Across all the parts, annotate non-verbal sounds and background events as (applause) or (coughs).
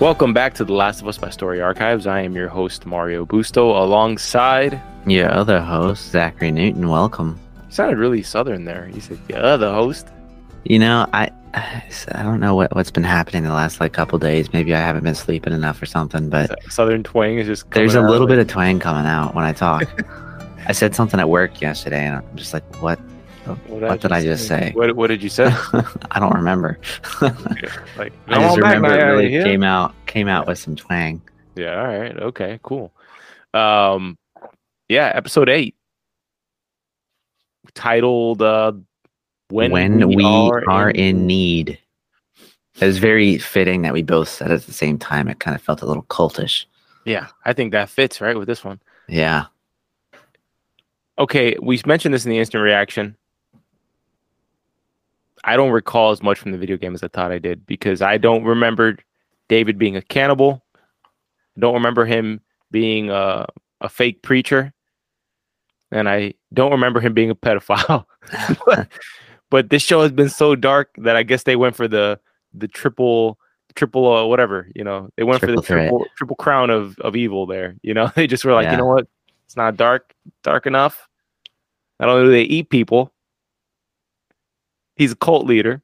Welcome back to The Last of Us by Story Archives. I am your host, Mario Busto, alongside. Your other host, Zachary Newton. Welcome. You sounded really southern there. You said, the other host. You know, I I don't know what, what's been happening the last like couple days. Maybe I haven't been sleeping enough or something, but Southern twang is just. there's a little like- bit of twang coming out when I talk. (laughs) I said something at work yesterday, and I'm just like, what? What did I just say? What, what did you say? (laughs) I don't remember. like, (laughs) I just "Oh, man, remember it really yeah." came out came out with some twang. Yeah. All right. Okay. Cool. Um, yeah. Episode eight, titled uh, "When, When, we, are, in in need. It was very fitting that we both said it at the same time. It kind of felt a little cultish. Yeah, I think that fits right with this one. Yeah. Okay, we mentioned this in the instant reaction. I don't recall as much from the video game as I thought I did because I don't remember David being a cannibal. I don't remember him being a, a fake preacher. And I don't remember him being a pedophile. (laughs) but, but this show has been so dark that I guess they went for the the triple triple uh, whatever, you know. They went Triple for the threat. triple triple crown of of evil there, you know. (laughs) They just were like, Yeah. you know what? It's not dark dark enough. Not only do they eat people, he's a cult leader,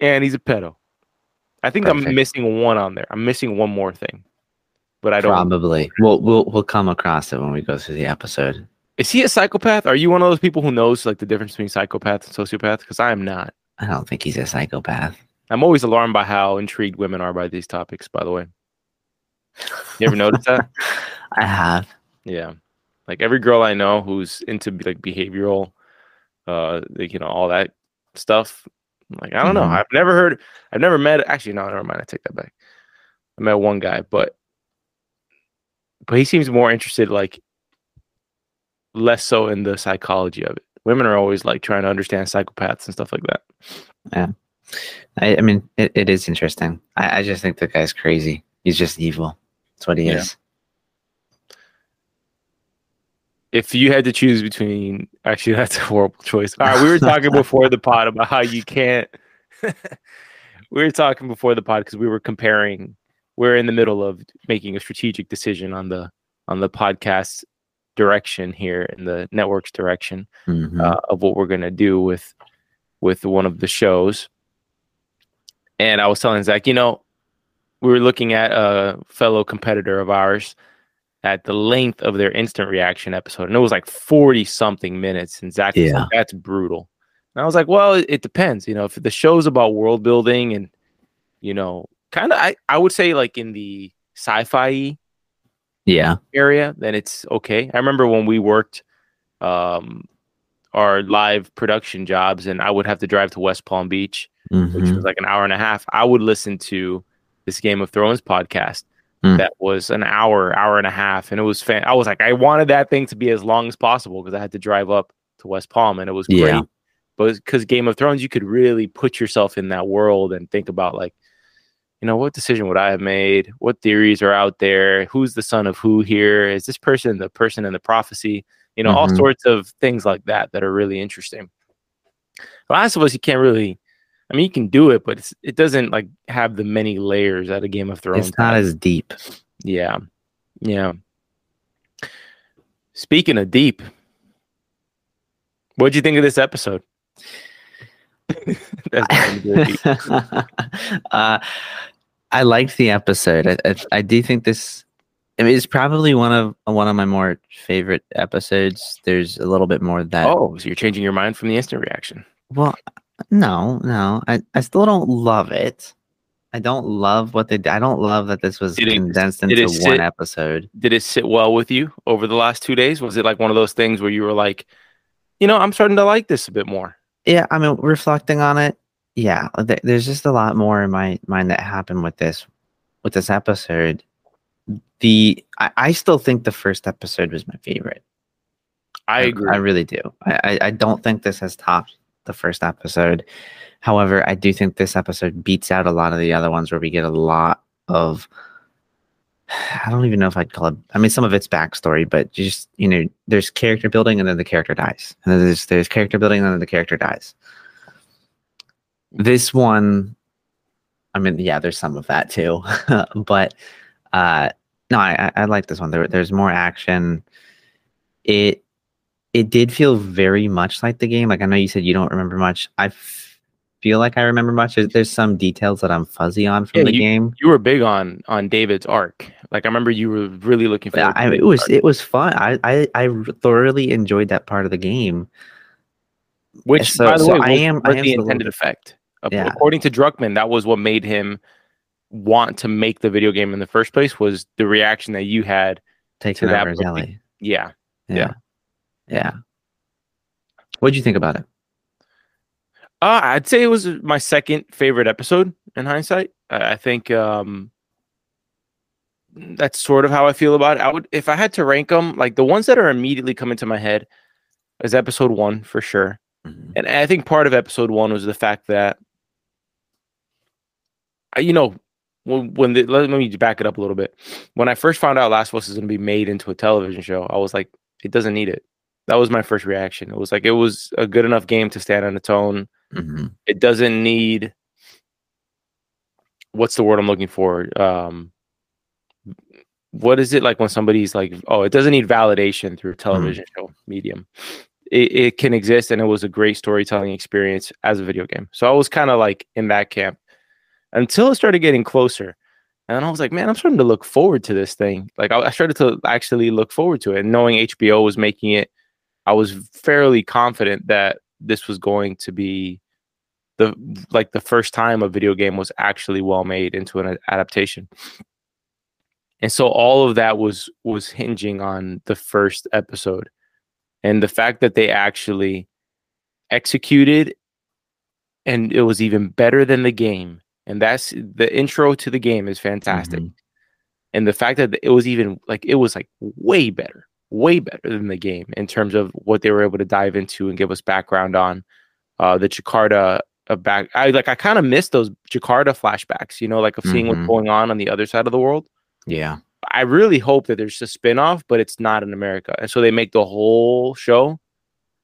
and he's a pedo. I think I'm missing one on there. I'm missing one more thing, but I don't. Probably. We'll we'll we'll come across it when we go through the episode. Is he a psychopath? Are you one of those people who knows like the difference between psychopath and sociopath? Because I am not. I don't think he's a psychopath. I'm always alarmed by how intrigued women are by these topics. By the way, you ever notice that? (laughs) I have. Yeah. Like every girl I know who's into like behavioral, uh, like, you know, all that stuff. Like, I don't know. Mhm. I've never heard, I've never met, actually, no, never mind. I take that back. I met one guy, but, but he seems more interested, like, less so in the psychology of it. Women are always like trying to understand psychopaths and stuff like that. I, I mean, it, it is interesting. I, I just think the guy's crazy. He's just evil. That's what he Yeah. is. If you had to choose between, actually, that's a horrible choice. All right, we were talking (laughs) before the pod about how you can't. (laughs) we were talking before the pod because we were comparing. We're in the middle of making a strategic decision on the on the podcast direction here in the network's direction Mhm. uh, of what we're gonna do with with one of the shows. And I was telling Zach, you know, we were looking at a fellow competitor of ours at the length of their instant reaction episode, and it was like forty something minutes. And Zach was Yeah. like, "That's brutal." And I was like, "Well, it, depends. You know, if the show's about world building and you know, kind of, I I would say like in the sci-fi yeah. area, then it's okay. I remember when we worked um our live production jobs and I would have to drive to West Palm Beach, which Mhm. was like an hour and a half. I would listen to this Game of Thrones podcast Mm. that was an hour, hour and a half, and it was fan. I was like, I wanted that thing to be as long as possible because I had to drive up to West Palm, and it was great. Yeah. But because Game of Thrones, you could really put yourself in that world and think about like, you know, what decision would I have made? What theories are out there? Who's the son of who here? Is this person the person in the prophecy? You know, all Mhm. sorts of things like that that are really interesting. Last of Us, you can't really. I mean, you can do it, but it's, it doesn't like have the many layers that a Game of Thrones. It's not has. as deep. Yeah. Yeah. Speaking of deep, what'd you think of this episode? (laughs) That's not gonna be deep. (laughs) uh, I liked the episode. I, I, I do think this. I mean, it's probably one of one of my more favorite episodes. There's a little bit more that. oh, so you're changing your mind from the instant reaction. Well, no, no. I, I still don't love it. I don't love what they. I don't love that this was Did condensed did into it one episode. Did it sit well with you over the last two days? Was it like one of those things where you were like, you know, I'm starting to like this a bit more? Yeah, I mean, reflecting on it, yeah, th- there's just a lot more in my mind that happened with this, with this episode. The I, I still think the first episode was my favorite. I agree. I really do. I, I I don't think this has topped the first episode. However, I do think this episode beats out a lot of the other ones where we get a lot of. (sighs) I don't even know if I'd call it. I mean, some of it's backstory, but just you know, there's character building, and then the character dies, and then there's there's character building, and then the character dies. This one, I mean, yeah, there's some of that too, (laughs) but uh, no, I, I like this one. There, there's more action. It it did feel very much like the game. Like I know you said you don't remember much. I f- feel like I remember much. There's, there's some details that I'm fuzzy on from Yeah, the game. You were big on on David's arc. Like I remember you were really looking for. I, it was it was fun. I, I I thoroughly enjoyed that part of the game. which so- by the so way, I was, am- I am the little intended effect. Yeah. According to Druckmann, that was what made him want to make the video game in the first place. Was the reaction that you had? Taking that over movie. Zelly. Yeah, Yeah. Yeah. Yeah. What'd you think about it? uh, I'd say it was my second favorite episode in hindsight. I, I think um, that's sort of how I feel about it. I would, if I had to rank them, like the ones that are immediately coming to my head, is episode one for sure. Mhm. And I think part of episode one was the fact that, I- you know, when, when the, let me back it up a little bit. When I first found out Last of Us is going to be made into a television show, I was like, it doesn't need it. That was my first reaction. It was like, it was a good enough game to stand on its own. Mhm. It doesn't need, what's the word I'm looking for? Um, what is it like when somebody's like, oh, it doesn't need validation through a television show medium? It, it can exist, and it was a great storytelling experience as a video game. So I was kind of like in that camp until it started getting closer. And I was like, man, I'm starting to look forward to this thing. Like I, I started to actually look forward to it. And knowing HBO was making it, I was fairly confident that this was going to be the like the first time a video game was actually well made into an adaptation. And so all of that was was hinging on the first episode. And the fact that they actually executed and it was even better than the game. And that's the intro to the game is fantastic. Mhm. And the fact that it was even like it was like way better, way better than the game in terms of what they were able to dive into and give us background on uh the Jakarta uh, back I like I kind of missed those Jakarta flashbacks, you know, like of seeing Mhm. what's going on on the other side of the world. Yeah. I really hope that there's a spin-off, but it's not in America. And so they make the whole show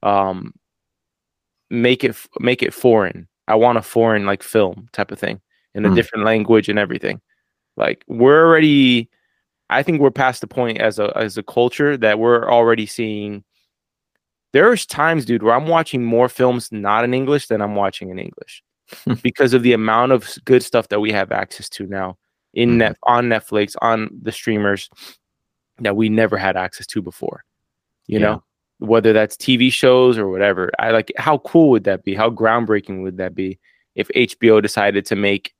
um make it make it foreign. I want a foreign like film type of thing in a Hmm. different language and everything. Like we're already I think we're past the point as a as a culture that we're already seeing there's times dude where I'm watching more films not in English than I'm watching in English (laughs) because of the amount of good stuff that we have access to now in Mhm. net on Netflix on the streamers that we never had access to before. You Yeah. know, whether that's TV shows or whatever. I like how cool would that be? How groundbreaking would that be if HBO decided to make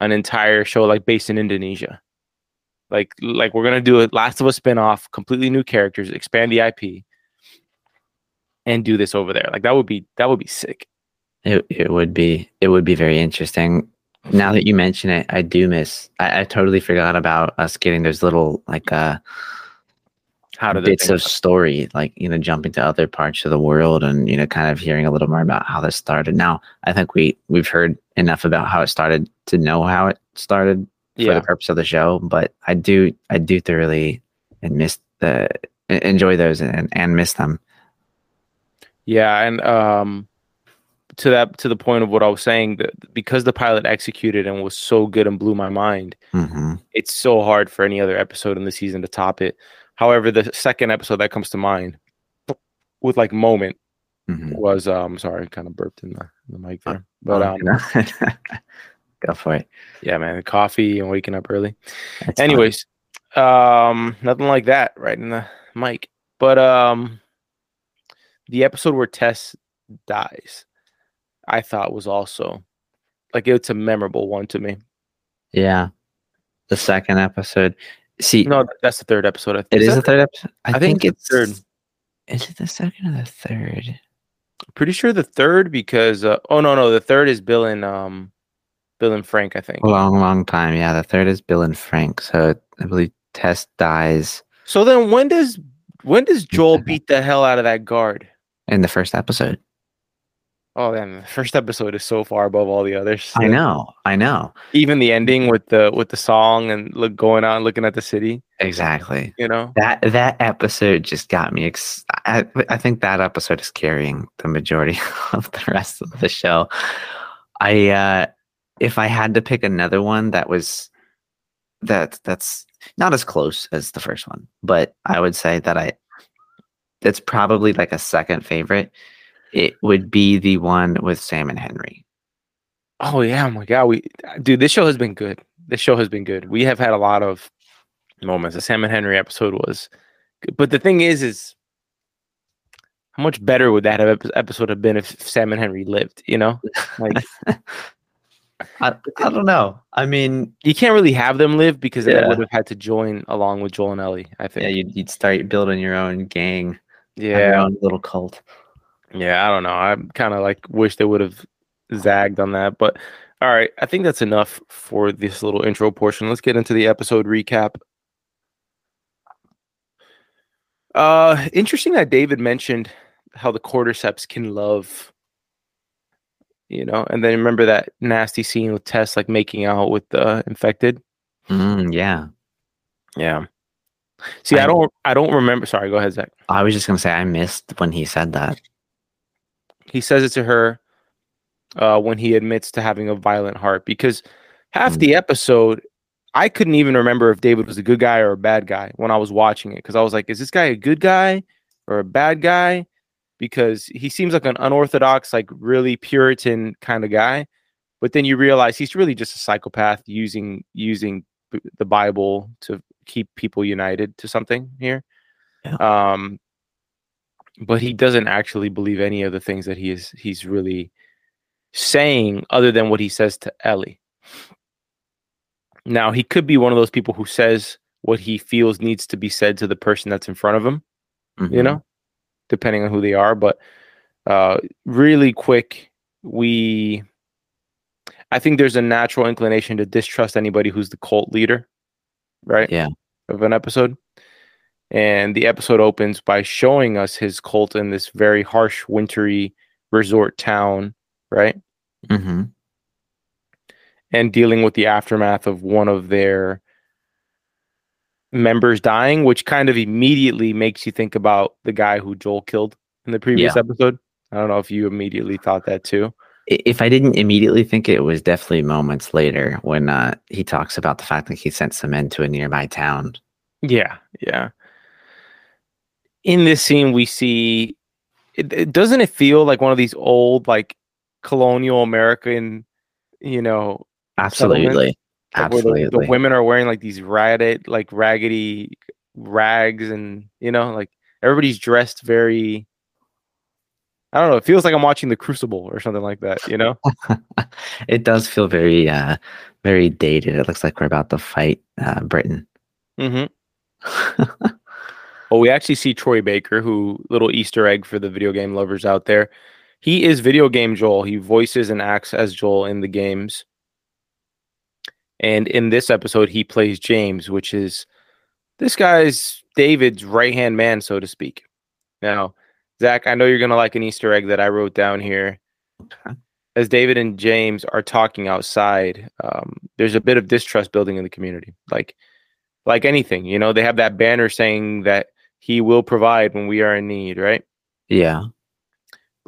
an entire show like based in Indonesia? Like like we're gonna do a Last of Us spinoff, completely new characters, expand the IP, and do this over there. Like that would be that would be sick. It it would be it would be very interesting. Now that you mention it, I do miss. I, I totally forgot about us getting those little like uh How the bits of story, like you know, jumping to other parts of the world and you know, kind of hearing a little more about how this started. Now, I think we we've heard enough about how it started to know how it started for yeah the purpose of the show. But I do I do thoroughly and miss the enjoy those and and miss them. Yeah, and um, to that to the point of what I was saying, that because the pilot executed and was so good and blew my mind, hmm it's so hard for any other episode in the season to top it. However, the second episode that comes to mind with like moment hmm was um sorry, I kind of burped in the, the mic there. But um (laughs) (laughs) go for it. yeah, man, the coffee and waking up early. That's. Anyways, um nothing like that right in the mic. But um the episode where Tess dies, I thought was also like it's a memorable one to me. yeah, the second episode. See, No, that's the third episode. I it is that the third episode. I, I think it's the third. Is it the second or the third? Pretty sure the third because uh, oh no no the third is Bill and um Bill and Frank I think. A long, long time. Yeah, the third is Bill and Frank. So I believe Tess dies So then when does when does Joel beat the hell out of that guard? in the first episode. Oh man, the first episode is so far above all the others. I know, I know. Even the ending with the with the song and look going on, looking at the city, Exactly. you know. That that episode just got me. Ex- I, I think that episode is carrying the majority (laughs) of the rest of the show. I uh if I had to pick another one that was that that's not as close as the first one, but I would say that I that's probably like a second favorite. It would be the one with Sam and Henry. Oh yeah, oh my god, we dude, this show has been good. This show has been good. We have had a lot of moments. The Sam and Henry episode was, good. but the thing is, is how much better would that have episode have been if Sam and Henry lived? You know, like (laughs) I, I don't know. I mean, you can't really have them live because Yeah. they would have had to join along with Joel and Ellie. I think. yeah, you'd, you'd start building your own gang, yeah, own little cult. yeah. I don't know. I kind of like wish they would have zagged on that, but all right. I think that's enough for this little intro portion. Let's get into the episode recap. Uh, interesting that David mentioned how the cordyceps can love, you know, and then remember that nasty scene with Tess like making out with the infected. Mm, yeah, Yeah. See, I, I- don't, I don't remember. Sorry, go ahead, Zach. I was just gonna say I missed when he said that. He says it to her uh, when he admits to having a violent heart because half Mm. the episode, I couldn't even remember if David was a good guy or a bad guy when I was watching it because I was like, is this guy a good guy or a bad guy? Because he seems like an unorthodox, like really Puritan kind of guy. But then you realize he's really just a psychopath using using the Bible to keep people united to something here. Yeah. Um, but he doesn't actually believe any of the things that he is he's really saying other than what he says to Ellie. Now, he could be one of those people who says what he feels needs to be said to the person that's in front of him, you Mhm. know, depending on who they are. But uh, really quick, we, I think there's a natural inclination to distrust anybody who's the cult leader, right? Yeah. Of an episode. And the episode opens by showing us his cult in this very harsh, wintry resort town, right? Mm-hmm. and dealing with the aftermath of one of their members dying, which kind of immediately makes you think about the guy who Joel killed in the previous episode. I don't know if you immediately thought that too. If I didn't immediately think it, it was definitely moments later when uh, he talks about the fact that he sent some men to a nearby town. Yeah, yeah. In this scene, we see it, it doesn't it feel like one of these old like colonial American, you know, Absolutely, like where the- absolutely. the, women are wearing like these ragged, like raggedy rags, and you know, like everybody's dressed very. I don't know. It feels like I'm watching The Crucible or something like that. You know. (laughs) it does feel very, uh, very dated. It looks like we're about to fight uh, Britain. mm-hmm. (laughs) Well, we actually see Troy Baker, who little Easter egg for the video game lovers out there. He is video game Joel. He voices and acts as Joel in the games. And in this episode, he plays James, which is this guy's David's right hand man, so to speak. Now, Zach, I know you're going to like an Easter egg that I wrote down here. Okay. As David and James are talking outside, um, there's a bit of distrust building in the community. Like, like anything, you know, they have that banner saying that he will provide when we are in need, right? yeah,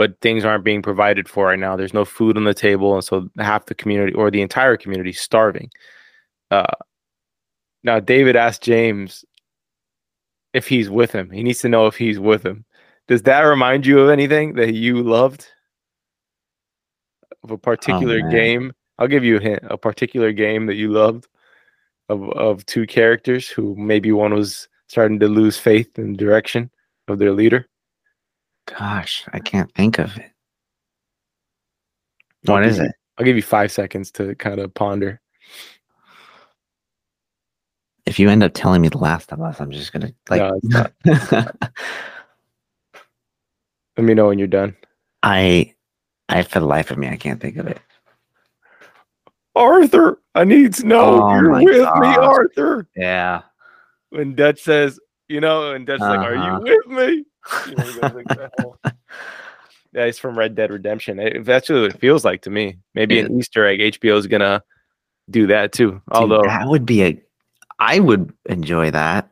But things aren't being provided for right now. There's no food on the table, and so half the community or the entire community is starving. Uh, now, David asked James if he's with him. He needs to know if he's with him. Does that remind you of anything that you loved? Of a particular man. game? I'll give you a hint. A particular game that you loved of of two characters who maybe one was starting to lose faith and direction of their leader. Gosh, I can't think of it. What you- it? I'll give you five seconds to kind of ponder. If you end up telling me The Last of Us, I'm just gonna like. No. (laughs) Let me know when you're done. I, I for the life of me, I can't think of it. Arthur, I need to know Oh you're with me. Arthur. Yeah. When Dutch says, you know, and Dutch's like, "Are Uh-huh. you with me?" You know, he goes like that. (laughs) yeah, it's from Red Dead Redemption. It, that's what it feels like to me. Maybe an Easter egg. HBO is gonna do that too. Dude, Although, that would be a, I would enjoy that.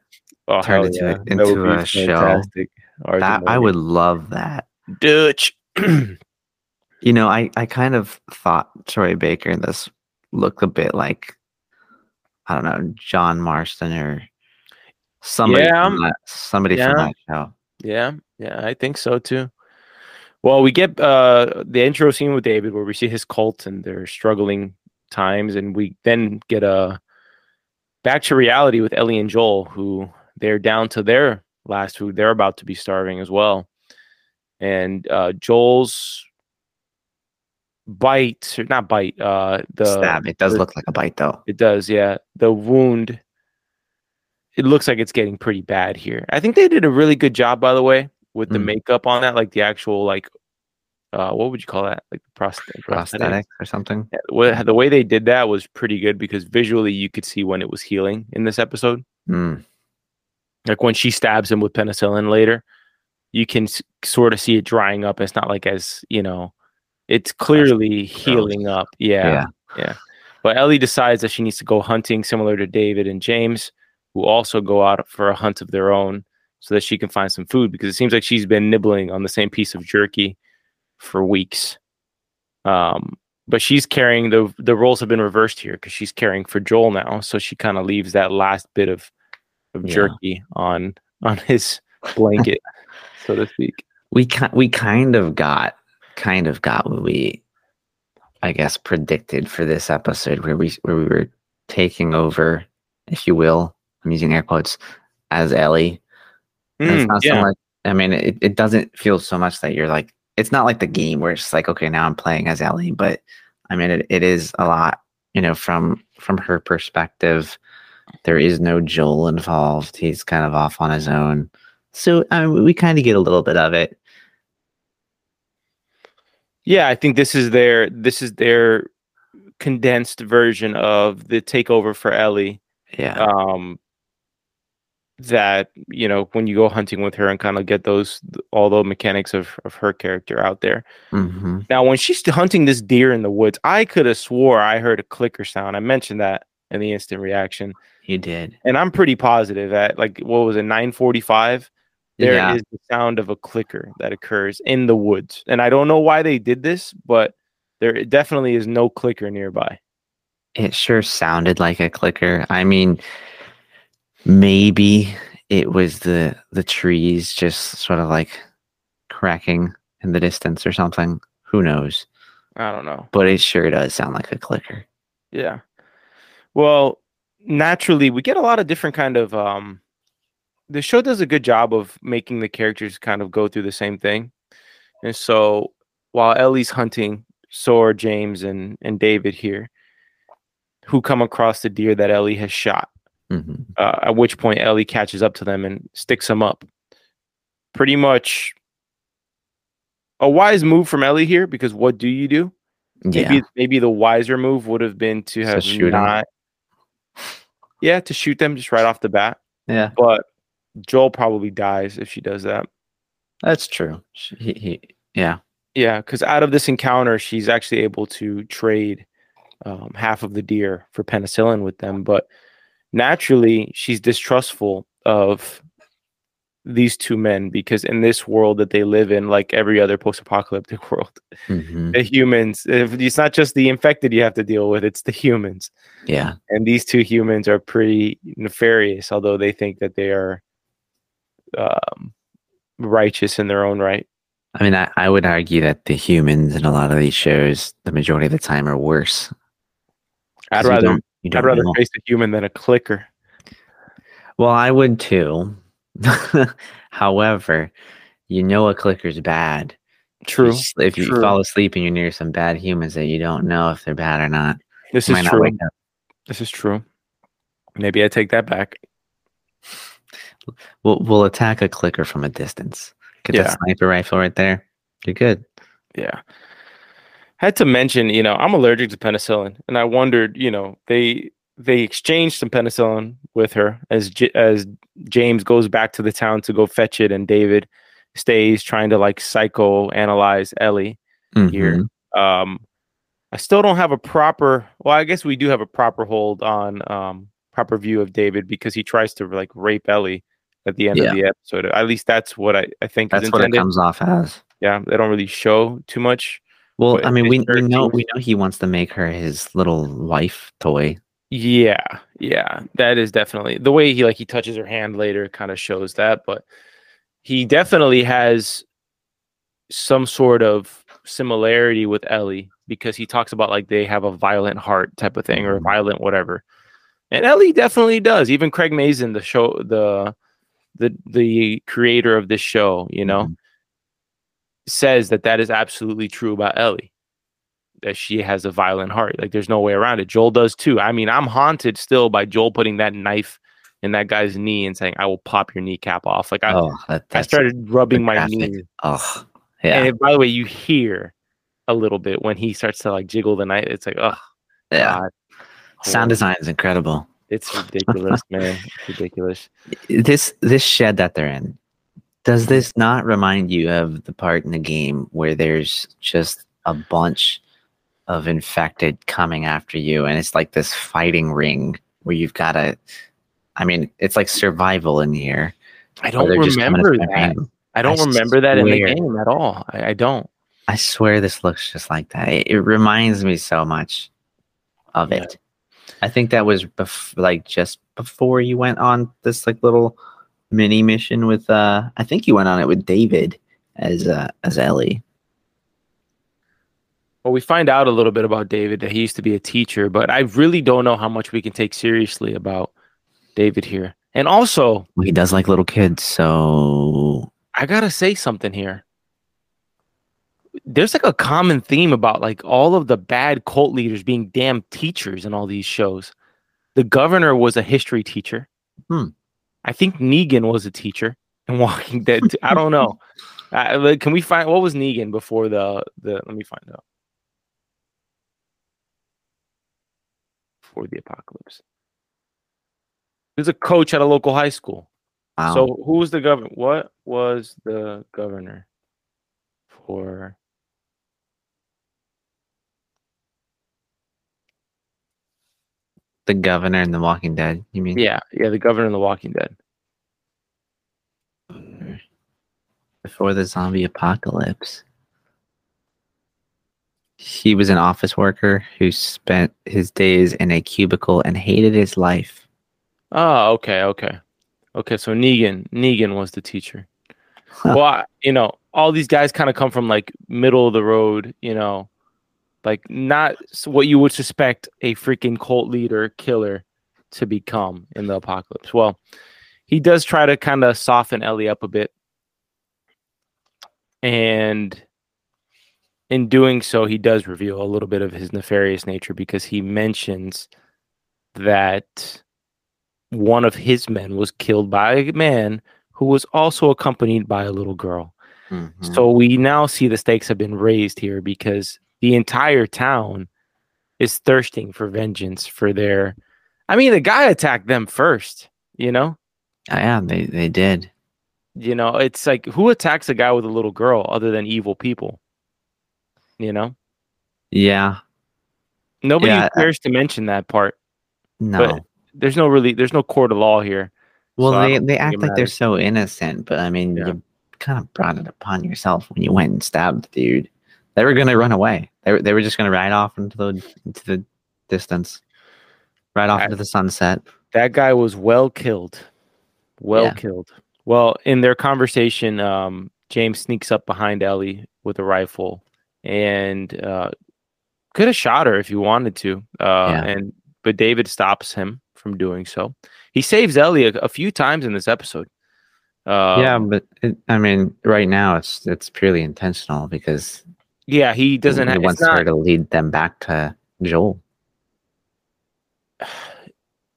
oh, turn into- yeah. Into would a show. fantastic. That I would love that. Dutch. (clears throat) You know, I, I kind of thought Troy Baker in this looked a bit like I don't know John Marston or somebody Yeah, from that, somebody yeah. from that show. Yeah, yeah, I think so too. Well, we get uh the intro scene with David where we see his cult and their struggling times, and we then get a back to reality with Ellie and Joel, who they're down to their last food. They're about to be starving as well. And uh Joel's bite, or not bite, uh the Stab. It does the- look like a bite though. it does, yeah. The wound, it looks like it's getting pretty bad here. I think they did a really good job, by the way, with the Mm. makeup on that, like the actual, like, uh, what would you call that? Like prost- Prosthetic or something. Yeah, The way they did that was pretty good because visually you could see when it was healing in this episode. Mm. Like when she stabs him with penicillin later, you can s- sort of see it drying up. It's not like as you know, it's clearly healing up. Yeah. Yeah. But Ellie decides that she needs to go hunting, similar to David and James, who also go out for a hunt of their own so that she can find some food because it seems like she's been nibbling on the same piece of jerky for weeks. Um, but she's carrying the the roles have been reversed here because she's caring for Joel now, so she kind of leaves that last bit of of Yeah. jerky on on his blanket, (laughs) so to speak. we ki- we kind of got kind of got what we I guess predicted for this episode where we where we were taking over, if you will, I'm using air quotes, as Ellie. Mm, not yeah. so much I mean it, it doesn't feel so much that you're like it's not like the game where it's like, okay, now I'm playing as Ellie, but I mean it, it is a lot, you know, from from her perspective. There is no Joel involved. He's kind of off on his own. So I mean, we kind of get a little bit of it. Yeah, I think this is their this is their condensed version of the takeover for Ellie. Yeah. Um that, you know, when you go hunting with her and kind of get those all the mechanics of, of her character out there. hmm Now when she's hunting this deer in the woods, I could have swore I heard a clicker sound. I mentioned that in the instant reaction. You did. And I'm pretty positive that like what was it, 945? There is yeah. the sound of a clicker that occurs in the woods. And I don't know why they did this, but there definitely is no clicker nearby. It sure sounded like a clicker. I mean, maybe it was the the trees just sort of like cracking in the distance or something. Who knows? I don't know. But it sure does sound like a clicker. Yeah. Well, naturally, we get a lot of different kind of um the show does a good job of making the characters kind of go through the same thing. And so while Ellie's hunting, so are James and and David here who come across the deer that Ellie has shot. Hmm Uh, at which point Ellie catches up to them and sticks them up. Pretty much a wise move from Ellie here because what do you do? Yeah. Maybe maybe the wiser move would have been to have shoot 'em. not. Yeah, to shoot them just right off the bat. Yeah. But Joel probably dies if she does that. That's true. She, he, he, yeah. Yeah, because out of this encounter, she's actually able to trade um, half of the deer for penicillin with them. But naturally, she's distrustful of these two men because in this world that they live in, like every other post-apocalyptic (laughs) world, hmm the humans, if it's not just the infected you have to deal with, it's the humans. Yeah. and these two humans are pretty nefarious, although they think that they are um, righteous in their own right. I mean, I, I would argue that the humans in a lot of these shows, the majority of the time, are worse. I'd rather I'd rather know. face a human than a clicker. Well, I would too. (laughs) However, you know a clicker's bad. True. If you- true. fall asleep and you're near some bad humans that you don't know if they're bad or not, This is not true. This is true. Maybe I take that back. We'll, we'll attack a clicker from a distance. Get Yeah. that sniper rifle right there. You're good. Yeah. Had to mention, you know, I'm allergic to penicillin, and I wondered, you know, they they exchanged some penicillin with her as J- as James goes back to the town to go fetch it, and David stays trying to like psychoanalyze Ellie. Here. Mhm. um i still don't have a proper well i guess we do have a proper hold on um proper view of david because he tries to like rape ellie at the end Yeah. of the episode at least that's what i, I think That's what it comes off as. yeah they don't really show too much Well, But I mean, we, we know we know he wants to make her his little wife toy. Yeah, yeah, that is definitely the way he like he touches her hand later kind of shows that, but he definitely has some sort of similarity with Ellie because he talks about like they have a violent heart type of thing or Mhm. violent whatever. And Ellie definitely does. Even Craig Mazin, the show the the the creator of this show, you know, Mhm. Says that that is absolutely true about Ellie. That she has a violent heart. Like there's no way around it. Joel does too. I mean, I'm haunted still by Joel putting that knife in that guy's knee and saying, "I will pop your kneecap off." Like I, Oh, that, I started rubbing my knee. Oh, yeah, And by the way, you hear a little bit when he starts to like jiggle the knife. It's like, oh, yeah. God. Sound design is incredible. It's ridiculous, man. It's ridiculous. (laughs) This this shed that they're in. Does this not remind you of the part in the game where there's just a bunch of infected coming after you, and it's like this fighting ring where you've got to. I mean, it's like survival in here. I don't they're just coming remember that. I don't I remember that in the game at all. I, I don't. I swear this looks just like that. It, it reminds me so much of Yeah. it. I think that was bef- like just before you went on this like little mini mission with uh I think you went on it with David as uh as Ellie. Well, we find out a little bit about David that he used to be a teacher, but I really don't know how much we can take seriously about David here. And also, he does like little kids, so I gotta say something here. There's like a common theme about like all of the bad cult leaders being damn teachers in all these shows. The governor was a history teacher. Hmm. I think Negan was a teacher in Walking Dead. too. I don't know. (laughs) Uh, can we find what was Negan before the the? Let me find out. Before the apocalypse, he was a coach at a local high school. wow. So who was the governor? What was the governor for? The governor in The Walking Dead, you mean? Yeah, yeah, the governor in The Walking Dead. Before the zombie apocalypse. He was an office worker who spent his days in a cubicle and hated his life. Oh, okay, okay, okay. So Negan, Negan was the teacher. Huh. Well, I- you know, all these guys kind of come from like middle of the road. You know, like not what you would suspect a freaking cult leader killer to become in the apocalypse. Well, he does try to kind of soften Ellie up a bit, and in doing so, he does reveal a little bit of his nefarious nature because he mentions that one of his men was killed by a man who was also accompanied by a little girl. Mhm. So we now see the stakes have been raised here because the entire town is thirsting for vengeance for their I mean the guy attacked them first, you know? Oh, yeah, they, they did. You know, it's like who attacks a guy with a little girl other than evil people? You know? Yeah. Nobody Yeah, I- cares to mention that part. No. There's no really there's no court of law here. well, so they, they act like they're so innocent, but I mean, Yeah. you kind of brought it upon yourself when you went and stabbed the dude. They were gonna run away. They were, they were just gonna ride off into the into the distance, right off I- into the sunset. that guy was well killed well Yeah. killed well in their conversation um james sneaks up behind ellie with a rifle and uh could have shot her if he wanted to uh Yeah. and but david stops him from doing so he saves ellie a, a few times in this episode uh yeah, but it, I mean, right now it's it's purely intentional because yeah he doesn't he have wants not, her to lead them back to Joel. (sighs)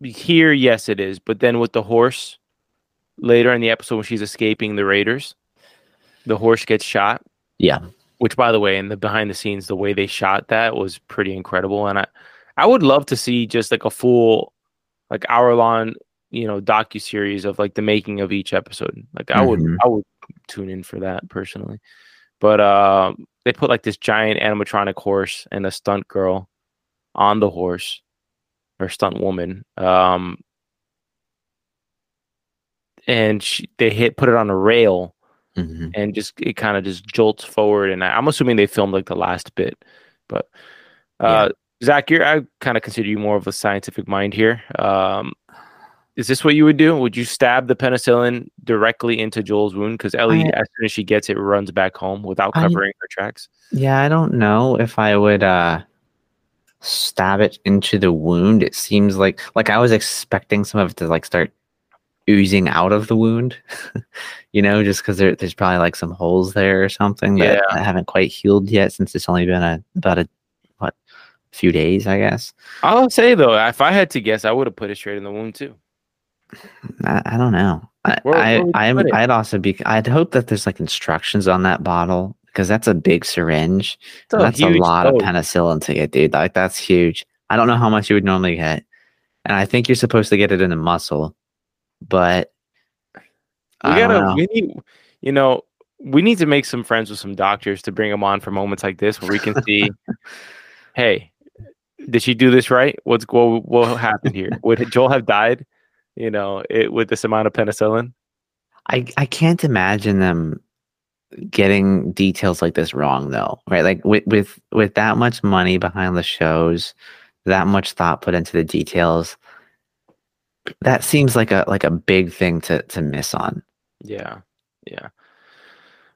here yes it is but then with the horse later in the episode when she's escaping the raiders the horse gets shot Yeah, which by the way in the behind the scenes the way they shot that was pretty incredible and i i would love to see just like a full like hour long you know docu series of like the making of each episode like i would Mhm. i would tune in for that personally but um they put like this giant animatronic horse and a stunt girl on the horse or stunt woman um and she, they hit put it on a rail hmm and just it kind of just jolts forward. And I, I'm assuming they filmed like the last bit, but uh, Zach, you're I kind of consider you more of a scientific mind here. Um, is this what you would do? Would you stab the penicillin directly into Joel's wound? Because Ellie, I- as soon as she gets it, runs back home without I- covering her tracks. Yeah, I don't know if I would uh stab it into the wound. It seems like like I was expecting some of it to like start oozing out of the wound. (laughs) you know, just because there, there's probably like some holes there or something that, Yeah. haven't quite healed yet since it's only been a about a what few days, I guess. I'll say though, if I had to guess, I would have put it straight in the wound too. I, I don't know. I, Where- I where would I'm. I'd also be I'd hope that there's like instructions on that bottle because that's a big syringe. A that's a lot of penicillin to get, dude. Like that's huge. I don't know how much you would normally get, and I think you're supposed to get it in the muscle, but We I gotta, we need, you know, we need to make some friends with some doctors to bring them on for moments like this where we can see, (laughs) hey, did she do this right? What's what, what happened here? Would Joel have died? You know, it with this amount of penicillin. I I can't imagine them getting details like this wrong though, right? Like with with with that much money behind the shows, that much thought put into the details. That seems like a like a big thing to to miss on. Yeah, yeah.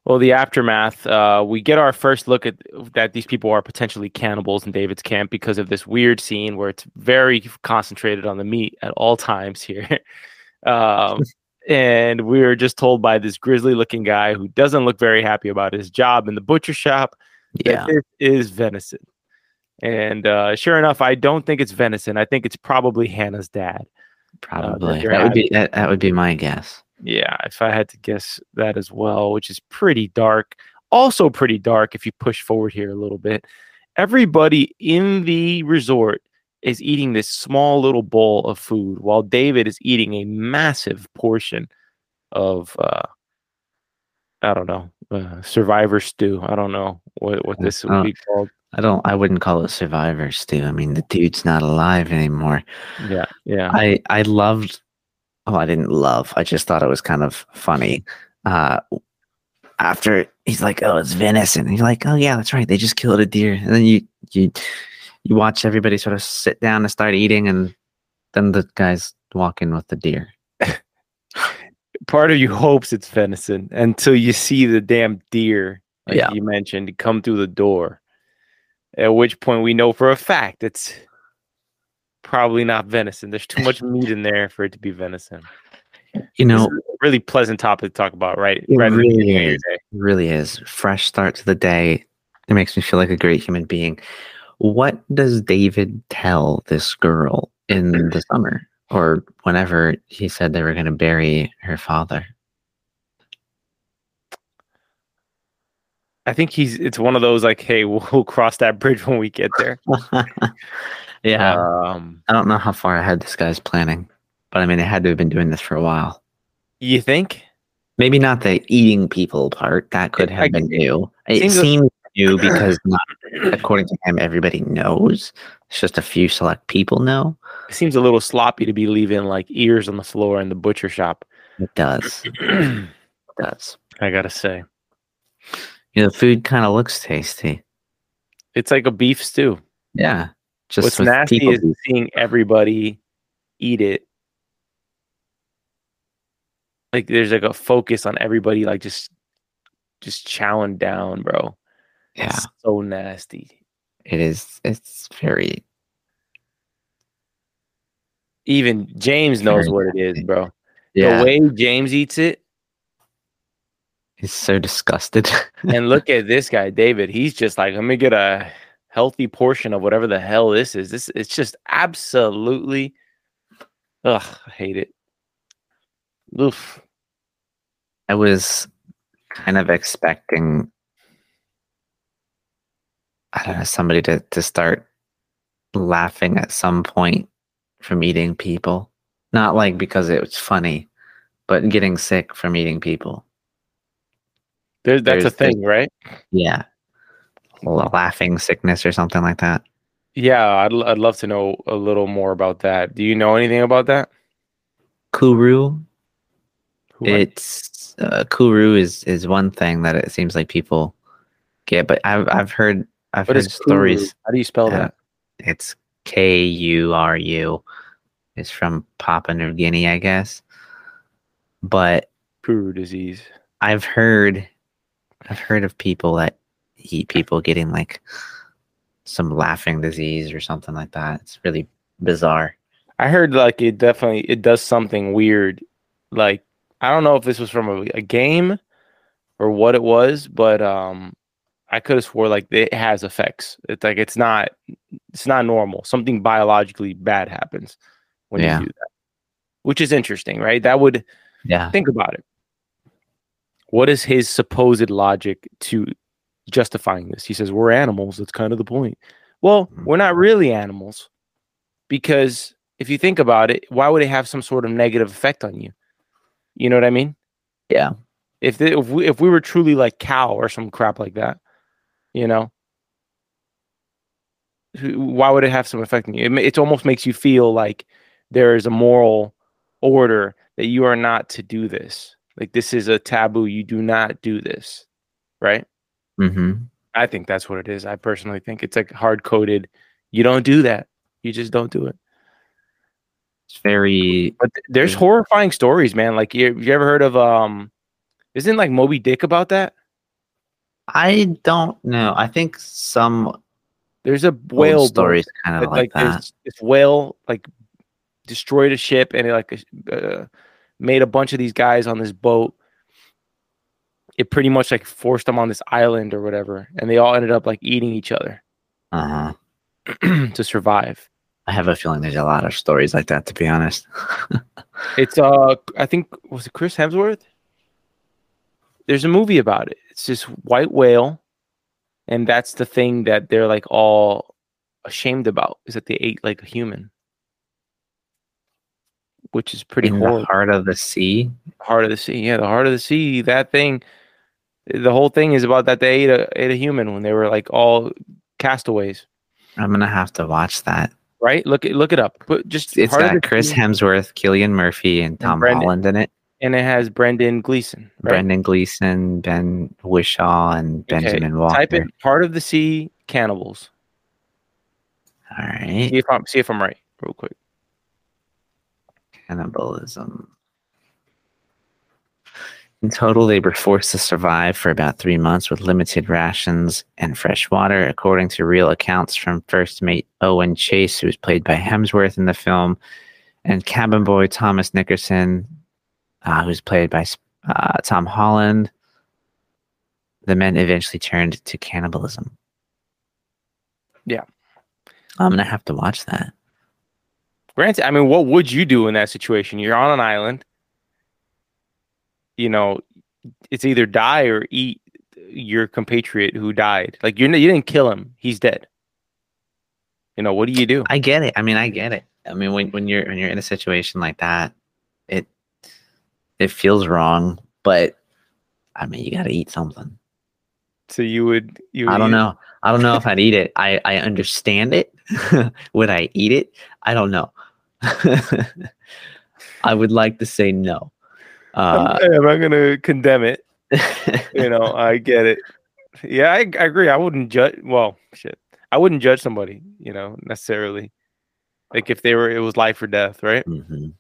Well, the aftermath. Uh, we get our first look at that these people are potentially cannibals in David's camp because of this weird scene where it's very concentrated on the meat at all times here. (laughs) um, and we were just told by this grizzly looking guy who doesn't look very happy about his job in the butcher shop Yeah. that this is venison. And uh, sure enough, I don't think it's venison. I think it's probably Hannah's dad. Probably. you're that would be that, that would be my guess. Yeah, if I had to guess that as well, which is pretty dark. Also pretty dark if you push forward here a little bit. Everybody in the resort is eating this small little bowl of food while David is eating a massive portion of uh I don't know, uh, survivor stew. I don't know what what this would be called. I don't I wouldn't call it survivor, Stu. I mean the dude's not alive anymore. Yeah, yeah. I I loved. Oh, I didn't love. I just thought it was kind of funny. Uh, after he's like, "Oh, it's venison," and you're like, "Oh yeah, that's right. They just killed a deer." And then you you you watch everybody sort of sit down and start eating, and then the guys walk in with the deer. (laughs) part of you hopes it's venison until you see the damn deer, like Yeah. you mentioned, come through the door. At which point we know for a fact it's probably not venison. There's too much meat in there for it to be venison. You know, really pleasant topic to talk about, right? It right really beginning of your is. it really is fresh start to the day. It makes me feel like a great human being. What does David tell this girl in the summer or whenever he said they were going to bury her father? I think he's it's one of those like, hey, we'll, (laughs) we'll cross that bridge when we get there. (laughs) yeah. Um I don't know how far ahead this guy's planning, but I mean, they had to have been doing this for a while. you think? Maybe not the eating people part. That could have I- been new. It seems seems new (coughs) because, not, according to him, everybody knows. It's just a few select people know. It seems a little sloppy to be leaving like ears on the floor in the butcher shop. It does. (clears throat) It does. I gotta say. The food kind of looks tasty. It's like a beef stew. Yeah. Just What's nasty is seeing everybody eat it. Like there's like a focus on everybody like just just chowing down, bro. yeah, It's so nasty. it is. It's very. Even James knows what it is, bro. Yeah. The way James eats it, He's so disgusted. (laughs) and look at this guy, David. He's just like, let me get a healthy portion of whatever the hell this is. This it's just absolutely ugh, I hate it. Oof. I was kind of expecting I don't know somebody to to start laughing at some point from eating people. Not like because it was funny, but getting sick from eating people. There, that's a There's- there's- thing, right? Yeah. A laughing sickness or something like that. Yeah, I'd, l- I'd love to know a little more about that. Do you know anything about that? Kuru. Who It's uh, Kuru is is one thing that it seems like people get, but I've I've heard I've what heard stories. Kuru? How do you spell that? It's K U R U. It's from Papua New Guinea, I guess. But Kuru disease. I've heard I've heard of people that eat people getting like some laughing disease or something like that. It's really bizarre. I heard like it definitely it does something weird. Like I don't know if this was from a, a game or what it was, but um I could have swore like it has effects. It's like it's not it's not normal. Something biologically bad happens when Yeah. you do that. Which is interesting, right? That would Yeah. think about it. What is his supposed logic to justifying this? He says we're animals. That's kind of the point. Well, Mhm. we're not really animals because if you think about it, why would it have some sort of negative effect on you? You know what I mean? Yeah. If the, if we if we were truly like cow or some crap like that, you know, why would it have some effect on you? It, it almost makes you feel like there is a moral order that you are not to do this. Like this is a taboo. You do not do this, right? Mm-hmm. I think that's what it is. I personally think it's like hard coded. You don't do that. You just don't do it. It's very But th- there's horrifying stories, man. Like you, you ever heard of um? Isn't like Moby Dick about that? I don't know. I think some There's a whale stories kind of like, that. this, this whale like destroyed a ship and it like uh, made a bunch of these guys on this boat. It pretty much like forced them on this island or whatever, and they all ended up like eating each other Uh-huh. (clears throat) to survive. I have a feeling there's a lot of stories like that to be honest. (laughs) It's uh, I think was it Chris Hemsworth? There's a movie about it. It's this white whale, and that's the thing that they're like all ashamed about is that they ate like a human, which is pretty In horrible. the heart of the sea. Heart of the sea, yeah, the heart of the sea. That thing, the whole thing is about that they ate a ate a human when they were like all castaways, I'm gonna have to watch that. right? Look it look it up. But just It's got Chris Sea, Hemsworth, Cillian Murphy, and Tom Brendan- Holland in it. and it has Brendan Gleeson. Right? Brendan Gleeson, Ben Whishaw, and Okay, Benjamin Walker. Type in "Heart of the Sea" cannibals. All right. See if I'm see if I'm right, real quick. Cannibalism. In total, they were forced to survive for about three months with limited rations and fresh water, according to real accounts from first mate Owen Chase, who was played by Hemsworth in the film, and cabin boy Thomas Nickerson, uh, who's played by uh, Tom Holland. The men eventually turned to cannibalism. Yeah. I'm gonna have to watch that. Granted, I mean, what would you do in that situation? You're on an island. You know, it's either die or eat your compatriot who died. Like you're you didn't kill him; he's dead. You know, what do you do? I get it. I mean, I get it. I mean, when, when you're when you're in a situation like that, it it feels wrong, but I mean, you got to eat something. So you would you? I don't you- know. I don't know if I'd eat it. I I understand it. (laughs) would I eat it? I don't know. (laughs) I would like to say no. Uh, I'm, I'm not gonna condemn it. (laughs) You know, I get it. Yeah, I, I agree. I wouldn't judge. Well, shit, I wouldn't judge somebody. You know, necessarily. Like if they were, it was life or death, right? mhm.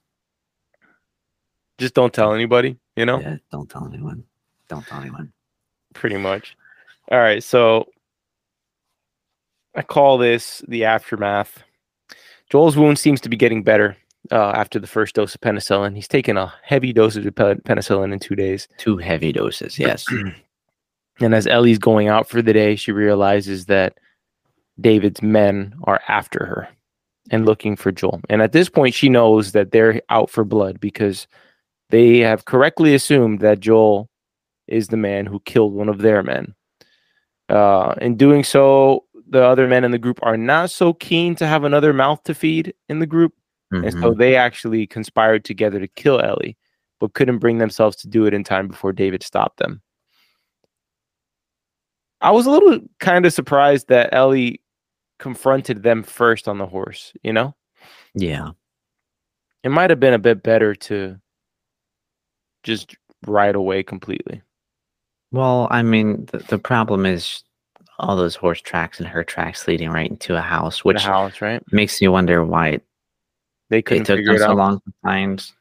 Just don't tell anybody. You know. Yeah, don't tell anyone. Don't tell anyone. pretty much. All right, so I call this the aftermath. Joel's wound seems to be getting better uh, after the first dose of penicillin. He's taken a heavy dosage of pe- penicillin in two days. Two heavy doses. (clears throat) Yes. And as Ellie's going out for the day, she realizes that David's men are after her and looking for Joel. And at this point, she knows that they're out for blood because they have correctly assumed that Joel is the man who killed one of their men. Uh, in doing so, the other men in the group are not so keen to have another mouth to feed in the group. And so Mhm. they actually conspired together to kill Ellie, but couldn't bring themselves to do it in time before David stopped them. I was a little kind of surprised that Ellie confronted them first on the horse, you know? Yeah. It might have been a bit better to just right away completely. Well, I mean, the, the problem is all those horse tracks and her tracks leading right into a house, which house, right? makes you wonder why They couldn't took figure them it so out. long to find,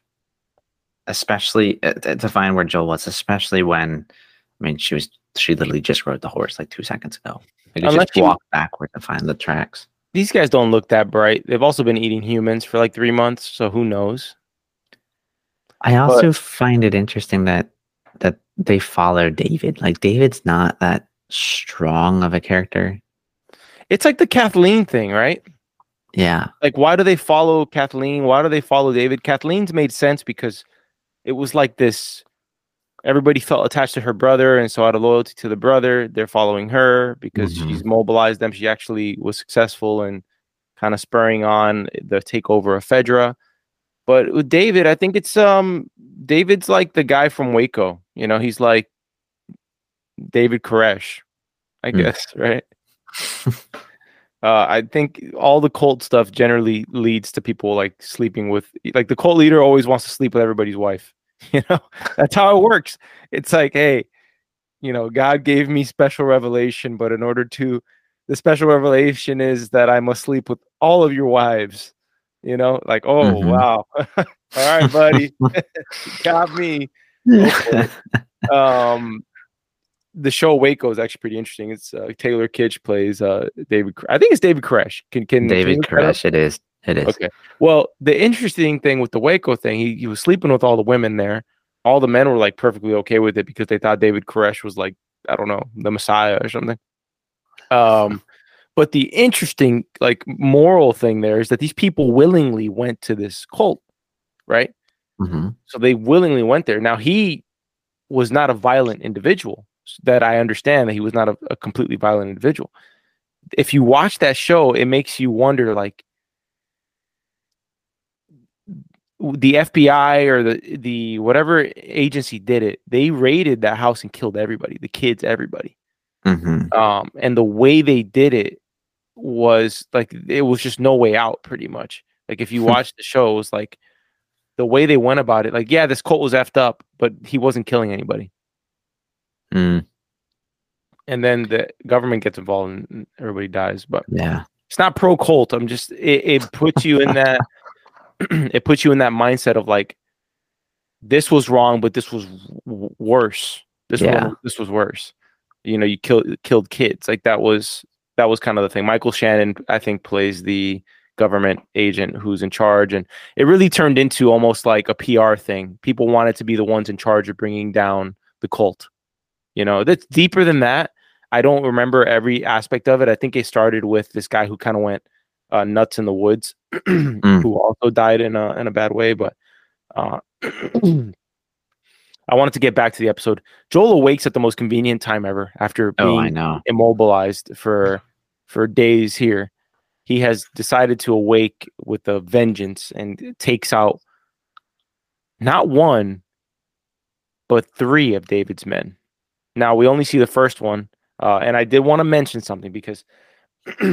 especially uh, to find where Joel was, especially when, I mean, she was she literally just rode the horse like two seconds ago. Like, you Unless just you- walk backward to find the tracks. These guys don't look that bright. They've also been eating humans for like three months, so who knows? I also find it interesting that that they follow David. Like David's not that strong of a character. It's like the Kathleen thing, right? Yeah. Like, why do they follow Kathleen? Why do they follow David? Kathleen's made sense because it was like this. Everybody felt attached to her brother, and so out of loyalty to the brother, they're following her because Mhm. she's mobilized them. She actually was successful in kind of spurring on the takeover of FEDRA. But with David, I think it's um David's like the guy from Waco. You know, he's like David Koresh, I Hmm. guess, (laughs) right? Uh, I think all the cult stuff generally leads to people like sleeping with, like the cult leader always wants to sleep with everybody's wife. (laughs) You know, that's how it works. It's like, hey, you know, God gave me special revelation, but in order to, the special revelation is that I must sleep with all of your wives. You know, like, oh Mhm. wow, (laughs) all right, buddy, got me. Um, the show Waco is actually pretty interesting. It's uh, Taylor Kitsch plays uh David. I think it's David Koresh. Can can David you look that up? Koresh, it is. It is. Okay. Well, the interesting thing with the Waco thing, he, he was sleeping with all the women there. All the men were like perfectly okay with it because they thought David Koresh was like, I don't know, the Messiah or something. Um, but the interesting, like, moral thing there is that these people willingly went to this cult, right? hmm So they willingly went there. Now he was not a violent individual. That I understand that he was not a, a completely violent individual. If you watch that show, it makes you wonder, like the FBI or the the whatever agency did it. They raided that house and killed everybody, the kids, everybody. hmm Um, and the way they did it was like it was just no way out, pretty much. Like if you watch the show, it was like the way they went about it. Like, yeah, this cult was effed up, but he wasn't killing anybody. Mm, And then the government gets involved and everybody dies. But yeah. it's not pro cult. I'm just it, it puts you in that (clears throat) it puts you in that mindset of like this was wrong, but this was w- worse. This Yeah. this was worse. You know, you killed killed kids. Like that was that was kind of the thing. Michael Shannon, I think, plays the government agent who's in charge, and it really turned into almost like a PR thing. People wanted to be the ones in charge of bringing down the cult. You know, that's deeper than that. I don't remember every aspect of it. I think it started with this guy who kind of went uh, nuts in the woods, (clears throat) who also died in a in a bad way. But uh, (clears throat) I wanted to get back to the episode. Joel awakes at the most convenient time ever after Oh, being immobilized for for days here. He has decided to awake with a vengeance and takes out not one, but three of David's men. Now we only see the first one, uh, and I did want to mention something because (clears throat)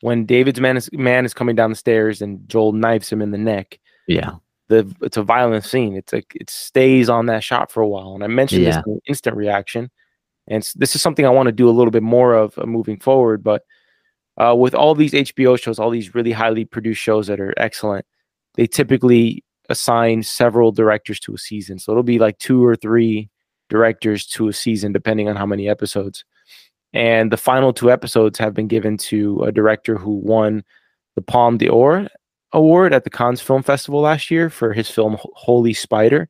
when David's man is man is coming down the stairs and Joel knifes him in the neck, Yeah. the it's a violent scene. It's like it stays on that shot for a while. And I mentioned Yeah. this in instant reaction, and this is something I want to do a little bit more of uh, moving forward. But uh, with all these HBO shows, all these really highly produced shows that are excellent, they typically assign several directors to a season. So it'll be like two or three directors to a season, depending on how many episodes. And the final two episodes have been given to a director who won the Palme d'Or award at the Cannes Film Festival last year for his film Holy Spider.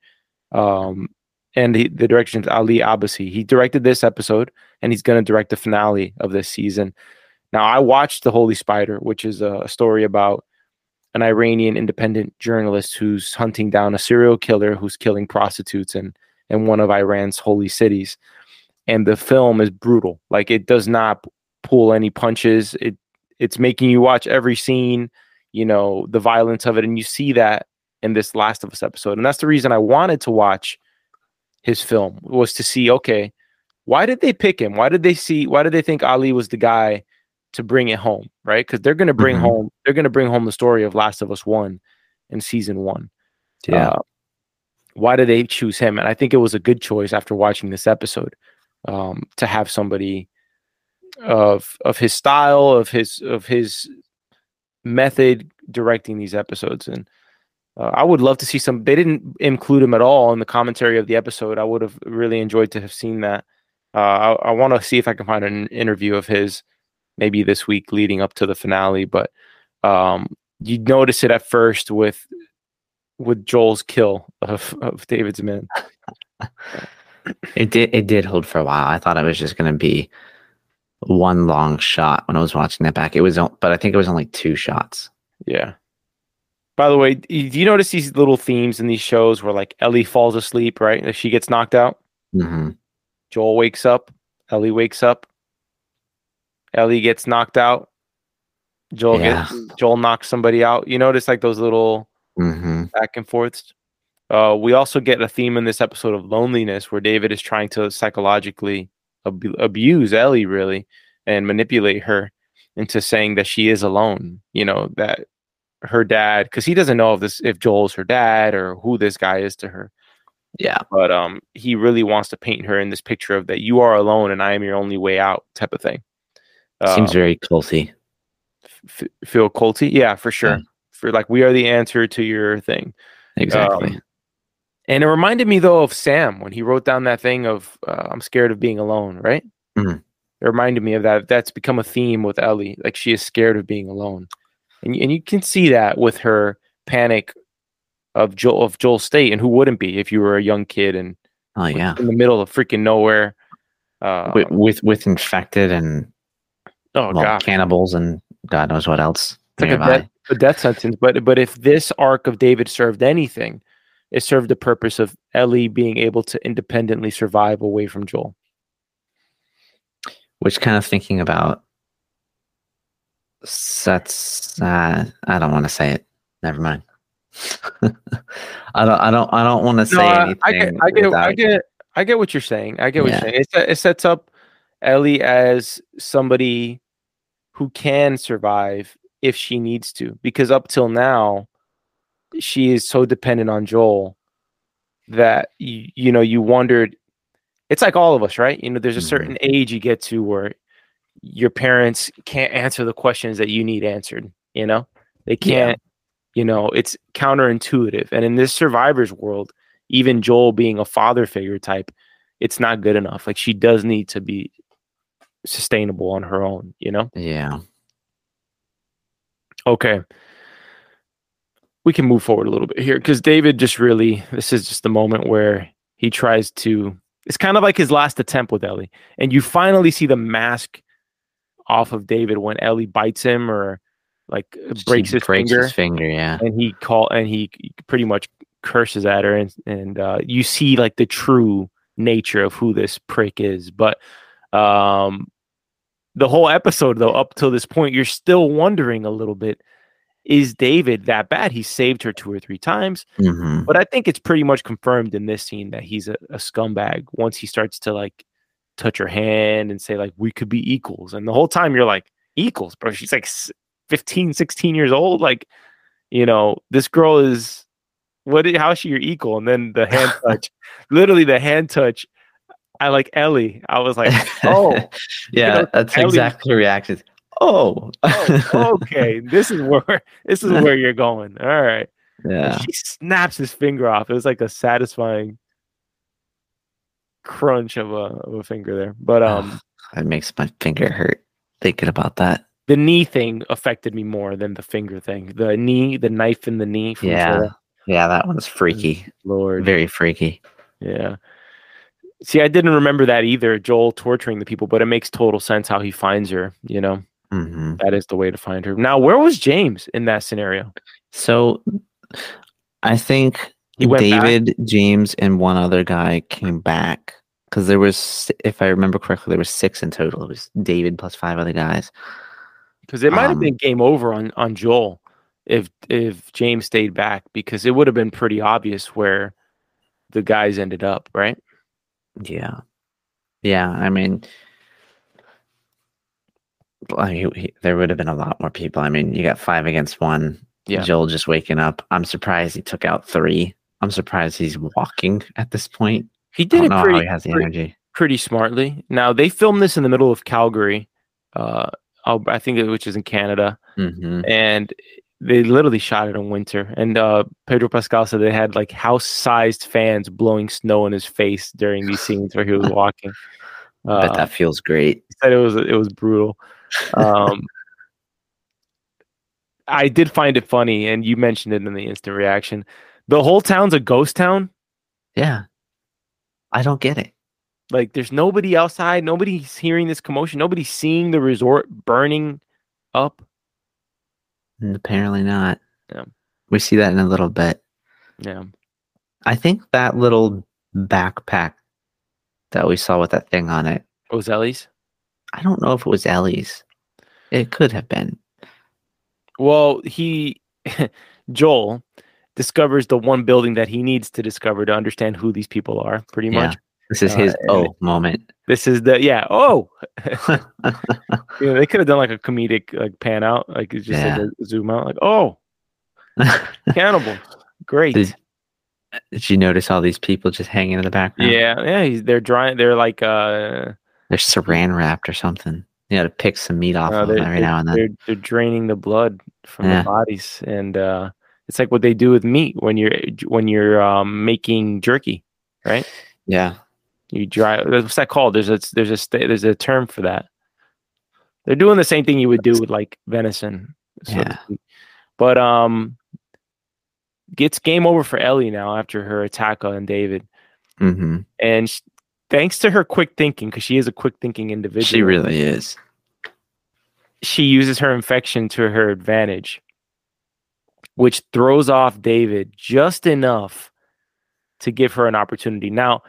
Um, and the, the direction is Ali Abbasi. He directed this episode and he's going to direct the finale of this season. Now, I watched The Holy Spider, which is a, story about an Iranian independent journalist who's hunting down a serial killer who's killing prostitutes in, in one of Iran's holy cities. And the film is brutal. Like it does not pull any punches. It it's making you watch every scene you know the violence of it and you see that in this last of us episode and that's the reason i wanted to watch his film was to see okay why did they pick him why did they see why did they think ali was the guy to bring it home right because they're going to bring Mhm. home they're going to bring home the story of last of us one in season one Yeah. Uh, why did they choose him? And I think it was a good choice after watching this episode um, to have somebody of of his style, of his of his method directing these episodes. And uh, I would love to see some. They didn't include him at all in the commentary of the episode. I would have really enjoyed to have seen that. Uh, I, I want to see if I can find an interview of his, maybe this week leading up to the finale. But um, you notice it at first with with Joel's kill of of David's men. It did. It did hold for a while. I thought it was just going to be one long shot when I was watching that back. It was, but I think it was only two shots. Yeah. By the way, do you notice these little themes in these shows where like Ellie falls asleep, right? Like she gets knocked out. Mm-hmm. Joel wakes up. Ellie wakes up. Ellie gets knocked out. Joel Yeah. gets Joel knocks somebody out. You notice like those little Mm-hmm. back and forths. Uh, we also get a theme in this episode of loneliness where David is trying to psychologically ab- abuse Ellie, really, and manipulate her into saying that she is alone. You know that her dad, because he doesn't know if this if Joel's her dad or who this guy is to her. Yeah. But um, he really wants to paint her in this picture of that you are alone and I am your only way out type of thing. Seems Uh, very culty. f- feel culty, yeah, for sure. Yeah. For like we are the answer to your thing. Exactly. Um, And it reminded me though of Sam when he wrote down that thing of uh, I'm scared of being alone, right? Mhm. It reminded me of that. That's become a theme with Ellie. Like she is scared of being alone, and and you can see that with her panic of Joel of Joel State, and who wouldn't be if you were a young kid and oh yeah. in the middle of freaking nowhere. Uh, with, with with infected and oh well, god, cannibals and God knows what else It's like a nearby. death, a death sentence. But but if this arc of David served anything, it served the purpose of Ellie being able to independently survive away from Joel. Which kind of thinking about sets. Uh, I don't want to say it. Never mind. (laughs) I don't. I don't. I don't want to say No, I- anything. I get, I get, I get, I get what you're saying. I get what Yeah. you're saying. It, it sets up Ellie as somebody who can survive if she needs to, because up till now, she is so dependent on Joel that you, you know you wondered. It's like all of us, right? You know, there's a Mhm. certain age you get to where your parents can't answer the questions that you need answered. You know, they can't. You know, it's counterintuitive, and in this survivor's world, even Joel being a father figure type, it's not good enough. Like she does need to be sustainable on her own, you know? Yeah. Okay. We can move forward a little bit here because David just really, this is just the moment where he tries to, it's kind of like his last attempt with Ellie. And you finally see the mask off of David when Ellie bites him or like breaks his breaks finger. his finger. Yeah. and he call and he pretty much curses at her and and uh, you see like the true nature of who this prick is but um the whole episode though up till this point you're still wondering a little bit is david that bad? He saved her two or three times. Hmm but i think it's pretty much confirmed in this scene that he's a, a scumbag once he starts to like touch her hand and say like we could be equals. And the whole time you're like equals bro? She's like s- 15 16 years old? Like you know this girl is what how is she your equal? And then the hand (laughs) touch literally the hand touch i like ellie i was like (laughs) oh (laughs) yeah. know, that's Ellie- exactly the reaction. Oh. oh okay (laughs) this is where this is where you're going all right And yeah. she snaps his finger off. It was like a satisfying crunch of a of a finger there. But um It makes my finger hurt thinking about that. the knee thing affected me more than the finger thing. The knee, the knife in the knee Yeah. Joel. Yeah, that one's freaky. Lord. Very freaky. Yeah. See, I didn't remember that either, Joel torturing the people, but it makes total sense how he finds her, you know. hmm That is the way to find her. Now, where was James in that scenario? So I think went back? David, James, and one other guy came back because there was, if I remember correctly, there was six in total. It was David plus five other guys. Because it might have Um, been game over on on Joel if if James stayed back because it would have been pretty obvious where the guys ended up, right? Yeah, yeah. I mean, well, he- he- there would have been a lot more people. I mean, you got five against one. Yeah. Joel just waking up. I'm surprised he took out three I'm surprised he's walking at this point. He did it know how pretty, he has the pretty, energy. pretty smartly. Now they filmed this in the middle of Calgary, uh, I think which is in Canada, hmm and they literally shot it in winter. And uh, Pedro Pascal said they had like house-sized fans blowing snow in his face during these scenes where he was (laughs) walking. Uh, Bet that feels great. he said it was it was brutal. Um, (laughs) I did find it funny, and you mentioned it in the instant reaction. The whole town's a ghost town. Yeah. I don't get it. Like, there's nobody outside. Nobody's hearing this commotion. Nobody's seeing the resort burning up. Apparently not. Yeah. We see that in a little bit. Yeah, I think that little backpack that we saw with that thing on it, oh, was Ellie's. I don't know if it was Ellie's. It could have been. Well, he (laughs) Joel discovers the one building that he needs to discover to understand who these people are. Pretty Yeah. much. This is Uh, his oh moment. This is the yeah. Oh, (laughs) you know, they could have done like a comedic like pan out, like it's just like a zoom out, like oh, (laughs) cannibal, great. Did- Did you notice all these people just hanging in the background? yeah, yeah. He's, they're drying. They're like uh, They're saran wrapped or something. You got to pick some meat off uh, of them every now and then. they're they're draining the blood from Yeah. the bodies, and uh, it's like what they do with meat when you're when you're um, making jerky, right? Yeah. You dry. What's that called? There's a there's a there's a term for that. They're doing the same thing you would do with like venison. so Yeah. But um, gets game over for Ellie now after her attack on David, hmm and sh- thanks to her quick thinking, because she is a quick thinking individual. She really is. she uses her infection to her advantage, which throws off David just enough to give her an opportunity. Now,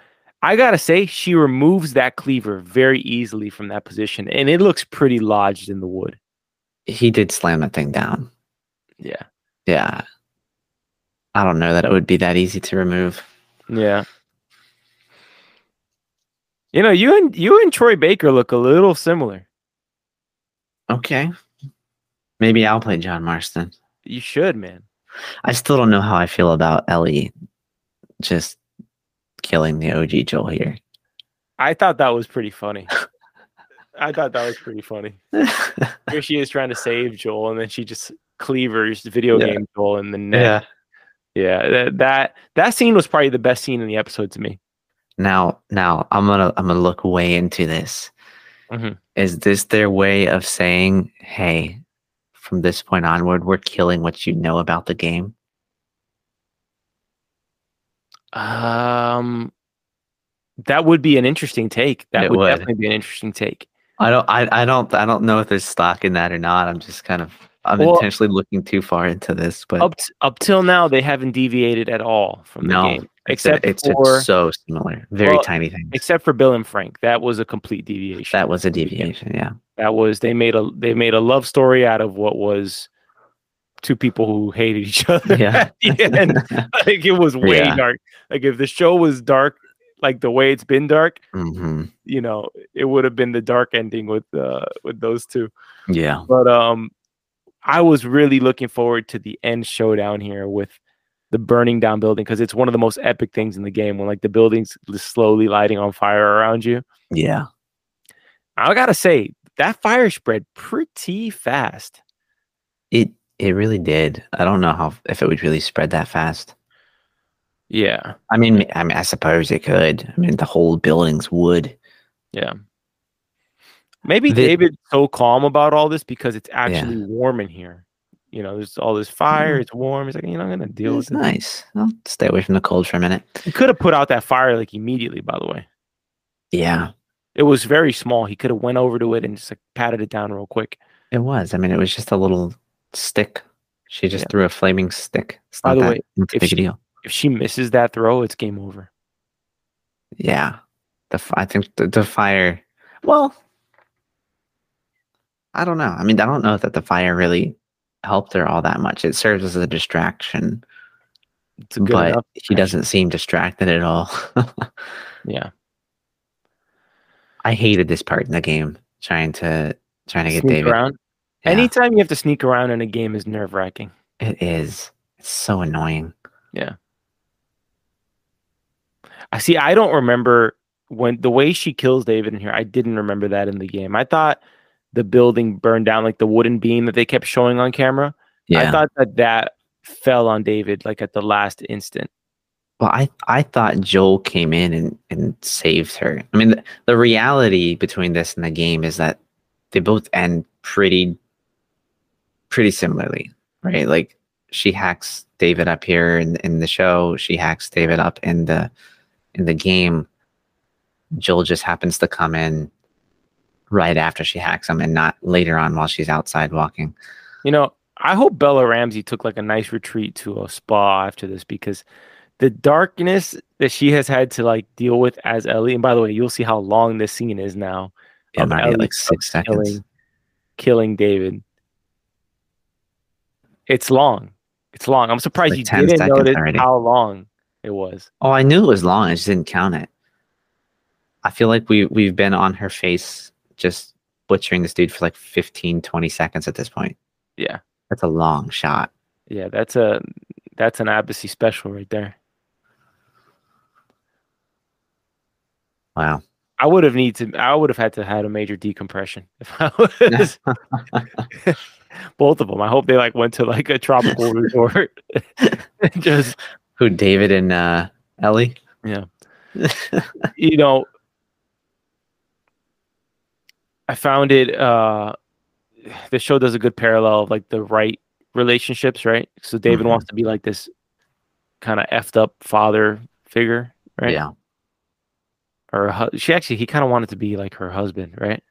I gotta say, she removes that cleaver very easily from that position, and it looks pretty lodged in the wood. He did slam that thing down. Yeah, Yeah. I don't know that it would be that easy to remove. yeah. You know, you and you and Troy Baker look a little similar. Okay. Maybe I'll play John Marston. You should, man. I still don't know how I feel about Ellie just killing the OG Joel here. I thought that was pretty funny. (laughs) I thought that was pretty funny. (laughs) Here she is trying to save Joel, and then she just cleavers video Yeah. game Joel in the neck. Yeah, yeah. that, that that scene was probably the best scene in the episode to me. Now, now I'm gonna I'm gonna look way into this. Mhm. Is this their way of saying, "Hey, from this point onward, we're killing what you know about the game"? Um, that would be an interesting take. That would, would. definitely be an interesting take. I don't I, I don't I don't know if there's stock in that or not. I'm just kind of I'm Well- intentionally looking too far into this, but Up t- up till now, they haven't deviated at all from the game, except it's, for it's so similar. Very Well, tiny things. except for Bill and Frank. That was a complete deviation. That was a deviation, yeah. that was they made a they made a love story out of what was two people who hated each (laughs) other. Yeah. end. (laughs) like it was way Yeah. dark. Like if the show was dark, like the way it's been dark, hmm you know, it would have been the dark ending with uh with those two. Yeah. But um, I was really looking forward to the end showdown here with the burning down building because it's one of the most epic things in the game when like the building's slowly lighting on fire around you. Yeah. I gotta say that fire spread pretty fast. It it really did. I don't know how if it would really spread that fast. Yeah, I mean, I mean, I suppose it could. I mean, the whole building's wood. yeah. Maybe The- David's so calm about all this because it's actually warm in here. You know, there's all this fire. Mm. It's warm. He's like, you know, I'm gonna deal It's with it. nice. I'll stay away from the cold for a minute. He could have put out that fire like immediately. By the way, Yeah, it was very small. He could have went over to it and just like patted it down real quick. it was. I mean, it was just a little stick. She just Yeah. threw a flaming stick. It's By not the that way, if big she- deal. If she misses that throw, it's game over. Yeah, the I think the, the fire. Well, I don't know. I mean, I don't know that the fire really helped her all that much. It serves as a distraction, It's a good but enough. he distraction. doesn't seem distracted at all. (laughs) Yeah. I hated this part in the game, trying to trying to get Sneak David. around. Yeah, Anytime you have to sneak around in a game is nerve wracking. it is. It's so annoying. Yeah. I see. I don't remember when the way she kills David in here. I didn't remember that in the game. I thought the building burned down, like the wooden beam that they kept showing on camera. Yeah. I thought that that fell on David like at the last instant. Well, I, I thought Joel came in and, and saved her. I mean, the, the reality between this and the game is that they both end pretty pretty similarly, right? Like she hacks David up here in, in the show, she hacks David up in the in the game. Joel just happens to come in right after she hacks him and not later on while she's outside walking. You know, I hope Bella Ramsey took like a nice retreat to a spa after this because the darkness that she has had to like deal with as Ellie, and by the way, you'll see how long this scene is now. Yeah, of I'm already Ellie like six seconds. killing, killing David. It's long. It's long. I'm surprised like you didn't notice already. how long it was. Oh, I knew it was long. I just didn't count it. I feel like we we've been on her face just butchering this dude for like 15, 20 seconds at this point. Yeah. That's a long shot. Yeah, that's a that's an Abbasi special right there. Wow. I would have need to. I would have had to had a major decompression if I (laughs) was (laughs) both of them. I hope they like went to like a tropical (laughs) resort. (laughs) Just Who David and uh Ellie? yeah, (laughs) you know, I found it. uh The show does a good parallel of like the right relationships, right? So David Mhm. wants to be like this kind of effed up father figure, right? Yeah. Or hu- she actually he kind of wanted to be like her husband, right?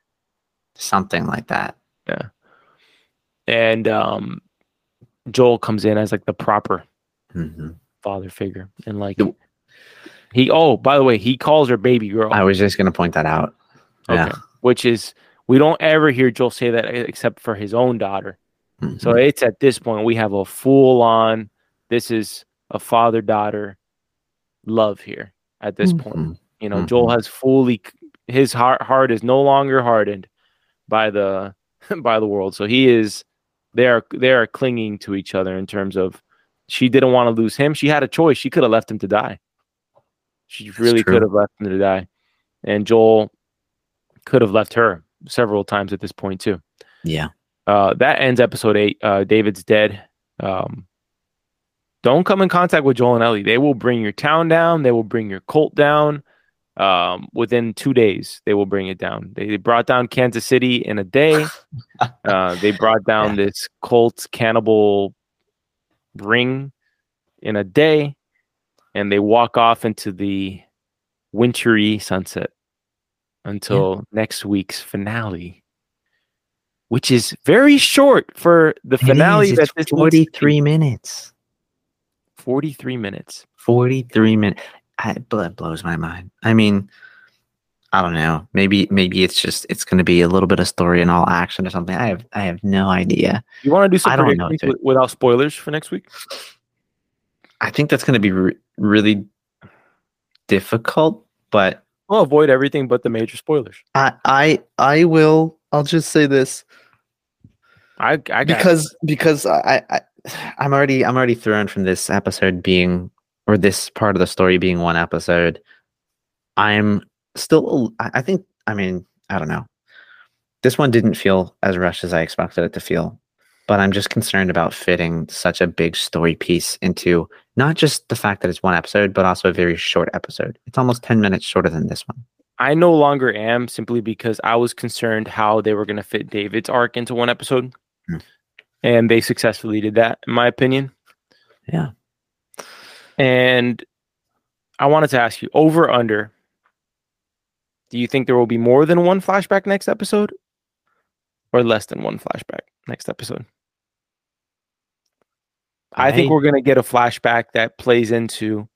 Something like that. And um Joel comes in as like the proper hmm father figure and like The- he oh by the way he calls her baby girl I was just gonna point that out. Yeah. which is we don't ever hear Joel say that except for his own daughter Mhm. so it's at this point we have a full on this is a father daughter love here at this point Mhm. you know Joel has fully his heart heart is no longer hardened by the (laughs) by the world so he is they are they are clinging to each other in terms of she didn't want to lose him she had a choice she could have left him to die she really true. could have left him to die and Joel could have left her several times at this point too Yeah. uh, that ends episode eight. Uh, David's dead. Um, don't come in contact with Joel and Ellie. They will bring your town down. They will bring your cult down. Um, within two days, they will bring it down. They, they brought down Kansas City in a day. (laughs) uh, they brought down this cult cannibal ring in a day, and they walk off into the wintry sunset until next week's finale which is very short for the It finale is, that it's this needs to be. 43 minutes. 43 minutes 43 minutes. It bl- blows my mind. I mean, I don't know. Maybe maybe it's just it's going to be a little bit of story and all action or something. I have I have no idea. you want to do some I don't know, predictions without spoilers for next week I think that's going to be re- really difficult, but i'll avoid everything but the major spoilers I I I will. I'll just say this i i because because I, I I'm already I'm already thrown from this episode being or this part of the story being one episode. I'm still I think I mean I don't know. This one didn't feel as rushed as I expected it to feel, but I'm just concerned about fitting such a big story piece into not just the fact that it's one episode, but also a very short episode. It's almost 10 minutes shorter than this one. i no longer am simply because i was concerned how they were going to fit david's arc into one episode Hmm. and they successfully did that in my opinion Yeah. And i wanted to ask you over under do you think there will be more than one flashback next episode or less than one flashback next episode I think we're going to get a flashback that plays into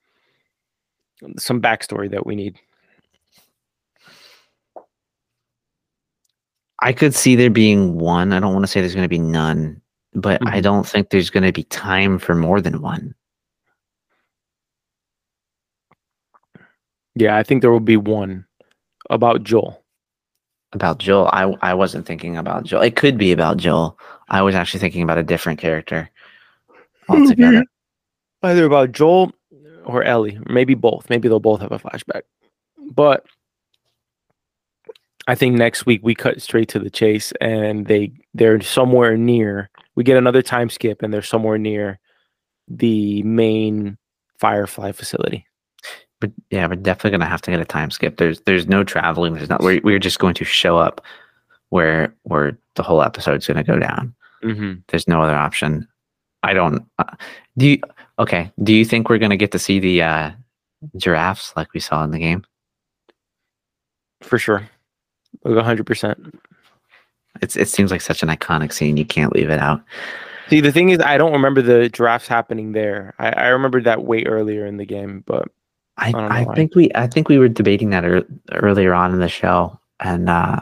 some backstory that we need. I could see there being one. I don't want to say there's going to be none, but I Mhm. don't think there's going to be time for more than one. Yeah, I think there will be one about Joel. About Joel, I I wasn't thinking about Joel. It could be about Joel. I was actually thinking about a different character (laughs) altogether. Either about Joel or Ellie, maybe both. Maybe they'll both have a flashback. But I think next week we cut straight to the chase, and they they're somewhere near. We get another time skip, and they're somewhere near the main Firefly facility. But yeah, we're definitely gonna have to get a time skip. There's there's no traveling. There's not. We're we're just going to show up where where the whole episode's gonna go down. Mm-hmm. There's no other option. I don't. Uh, do you? Okay. Do you think we're gonna get to see the uh, giraffes like we saw in the game? For sure, like hundred percent. It's it seems like such an iconic scene. You can't leave it out. See, the thing is, I don't remember the giraffes happening there. I, I remember that way earlier in the game, but I, don't I think we I think we were debating that ear earlier on in the show, and uh,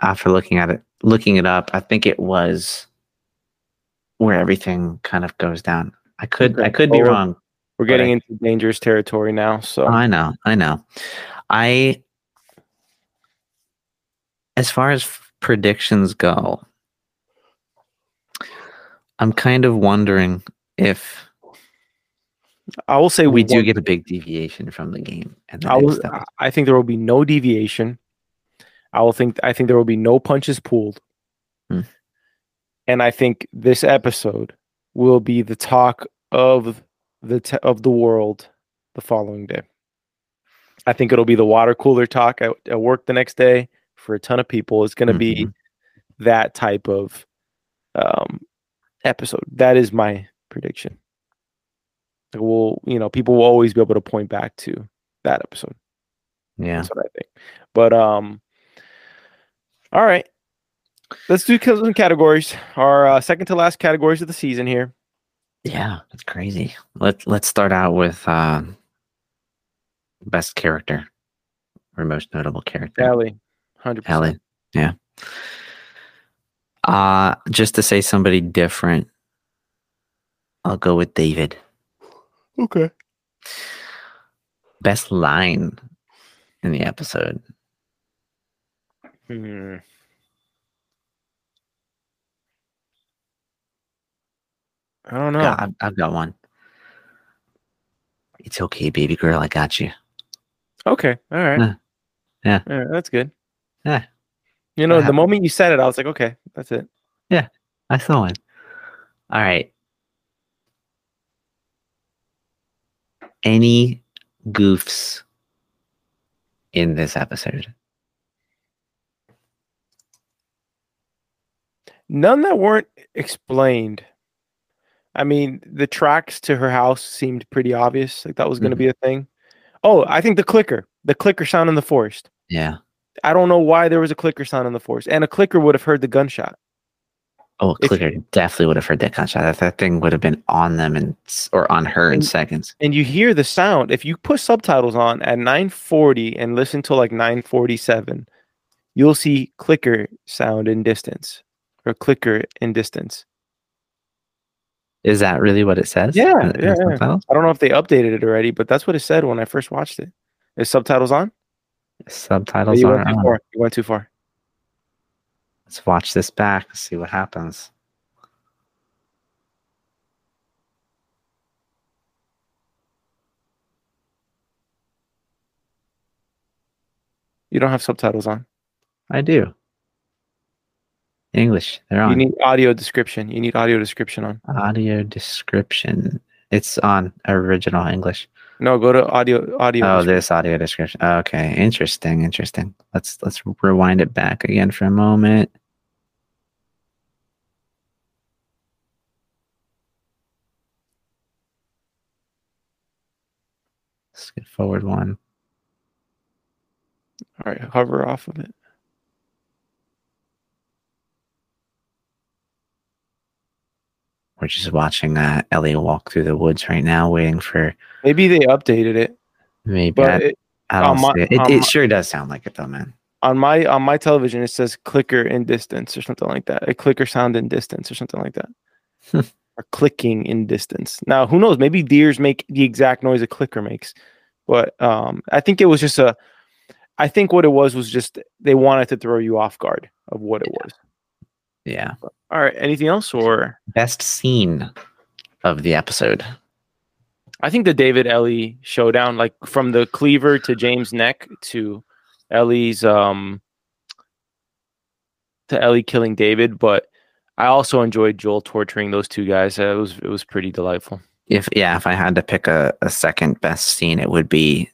after looking at it, looking it up, I think it was where everything kind of goes down. I could I could be Well, wrong. we're getting I- into dangerous territory now. So I know, I know. I as far as f- predictions go, I'm kind of wondering if I will say we do get a big deviation from the game. And the I, will. I think there will be no deviation. I will think. I think there will be no punches pulled, Hmm. and I think this episode will be the talk of the of the world the following day. I think it'll be the water cooler talk at, at work the next day for a ton of people. It's going to be Mhm. that type of um, episode. That is my prediction. We'll, you know, people will always be able to point back to that episode. yeah. That's what I think. But um, all right, let's do some categories. Our uh, second to last categories of the season here. Yeah, that's crazy. Let Let's start out with um, best character or most notable character. Ellie, hundred percent. Ellie. Yeah. Uh just to say somebody different, I'll go with David. Okay. Best line in the episode. Hmm. I don't know. Yeah, I've, I've got one. It's okay, baby girl. I got you. Okay. All right. Yeah. Yeah. All right, that's good. Yeah. You know, the moment you said it, I was like, okay, that's it. Yeah. I saw one. All right. Any goofs in this episode? None that weren't explained. I mean, the tracks to her house seemed pretty obvious. Like that was going to Mhm. be a thing. Oh, I think the clicker, the clicker sound in the forest. Yeah. I don't know why there was a clicker sound in the forest, and a clicker would have heard the gunshot. Oh, If- Clicker definitely would have heard that gunshot. That, that thing would have been on them and or on her in seconds. And you hear the sound. If you put subtitles on at 9:40 and listen to like 9:47, you'll see clicker sound in distance or clicker in distance. Is that really what it says? Yeah, in- in yeah, yeah. I don't know if they updated it already, but that's what it said when I first watched it. Is subtitles on? Subtitles you are went on. far. You went too far. Let's watch this back. See what happens. You don't have subtitles on. I do. English. They're on. You need audio description. You need audio description on. Audio description. It's on original English. No, go to audio audio. Oh, this audio description. Okay, interesting, interesting. Let's let's rewind it back again for a moment. Let's get forward one. All right, hover off of it. We're just watching uh, Ellie walk through the woods right now, waiting for Maybe they updated it, maybe. but I, it, I don't my- see it. It, on it sure does sound like it though, man. on my on my television it says clicker in distance or something like that. A clicker sound in distance or something like that. or clicking in distance. Now, who knows? Maybe deers make the exact noise a clicker makes. But um I think it was just a I think what it was was just they wanted to throw you off guard of what it was. Yeah. All right, anything else or Best scene of the episode. I think the David Ellie showdown, like from the cleaver to James' neck to Ellie's um to Ellie killing David, but I also enjoyed Joel torturing those two guys. It was it was pretty delightful. If yeah, if I had to pick a, a second best scene, it would be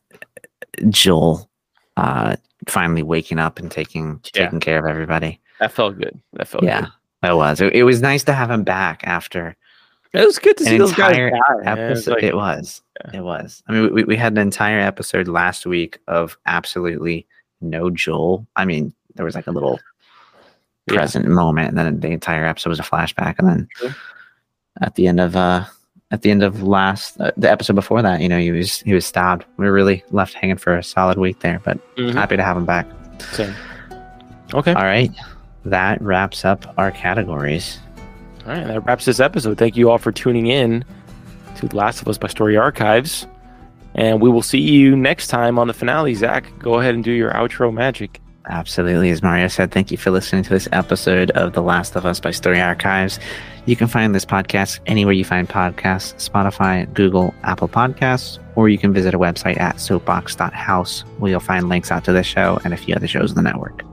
Joel uh finally waking up and taking Yeah. taking care of everybody. That felt good. That felt Yeah. It was. It, it was nice to have him back after. It was good to see those guys entire die. It was episode. like- it was. Yeah. It was. I mean, we, we had an entire episode last week of absolutely no Joel. I mean, there was like a little Yeah. present moment, and then the entire episode was a flashback, and then Sure. at the end of uh at the end of last uh, the episode before that, you know, he was he was stabbed. We were really left hanging for a solid week there, but Mhm. happy to have him back. Same. Okay. All right, that wraps up our categories. All right, that wraps this episode. Thank you all for tuning in to The Last of Us by Story Archives. And we will see you next time on the finale. Zach, go ahead and do your outro magic. Absolutely. As Mario said, thank you for listening to this episode of The Last of Us by Story Archives. You can find this podcast anywhere you find podcasts Spotify, Google, Apple Podcasts, or you can visit our website at soapbox.house where you'll find links out to this show and a few other shows in the network.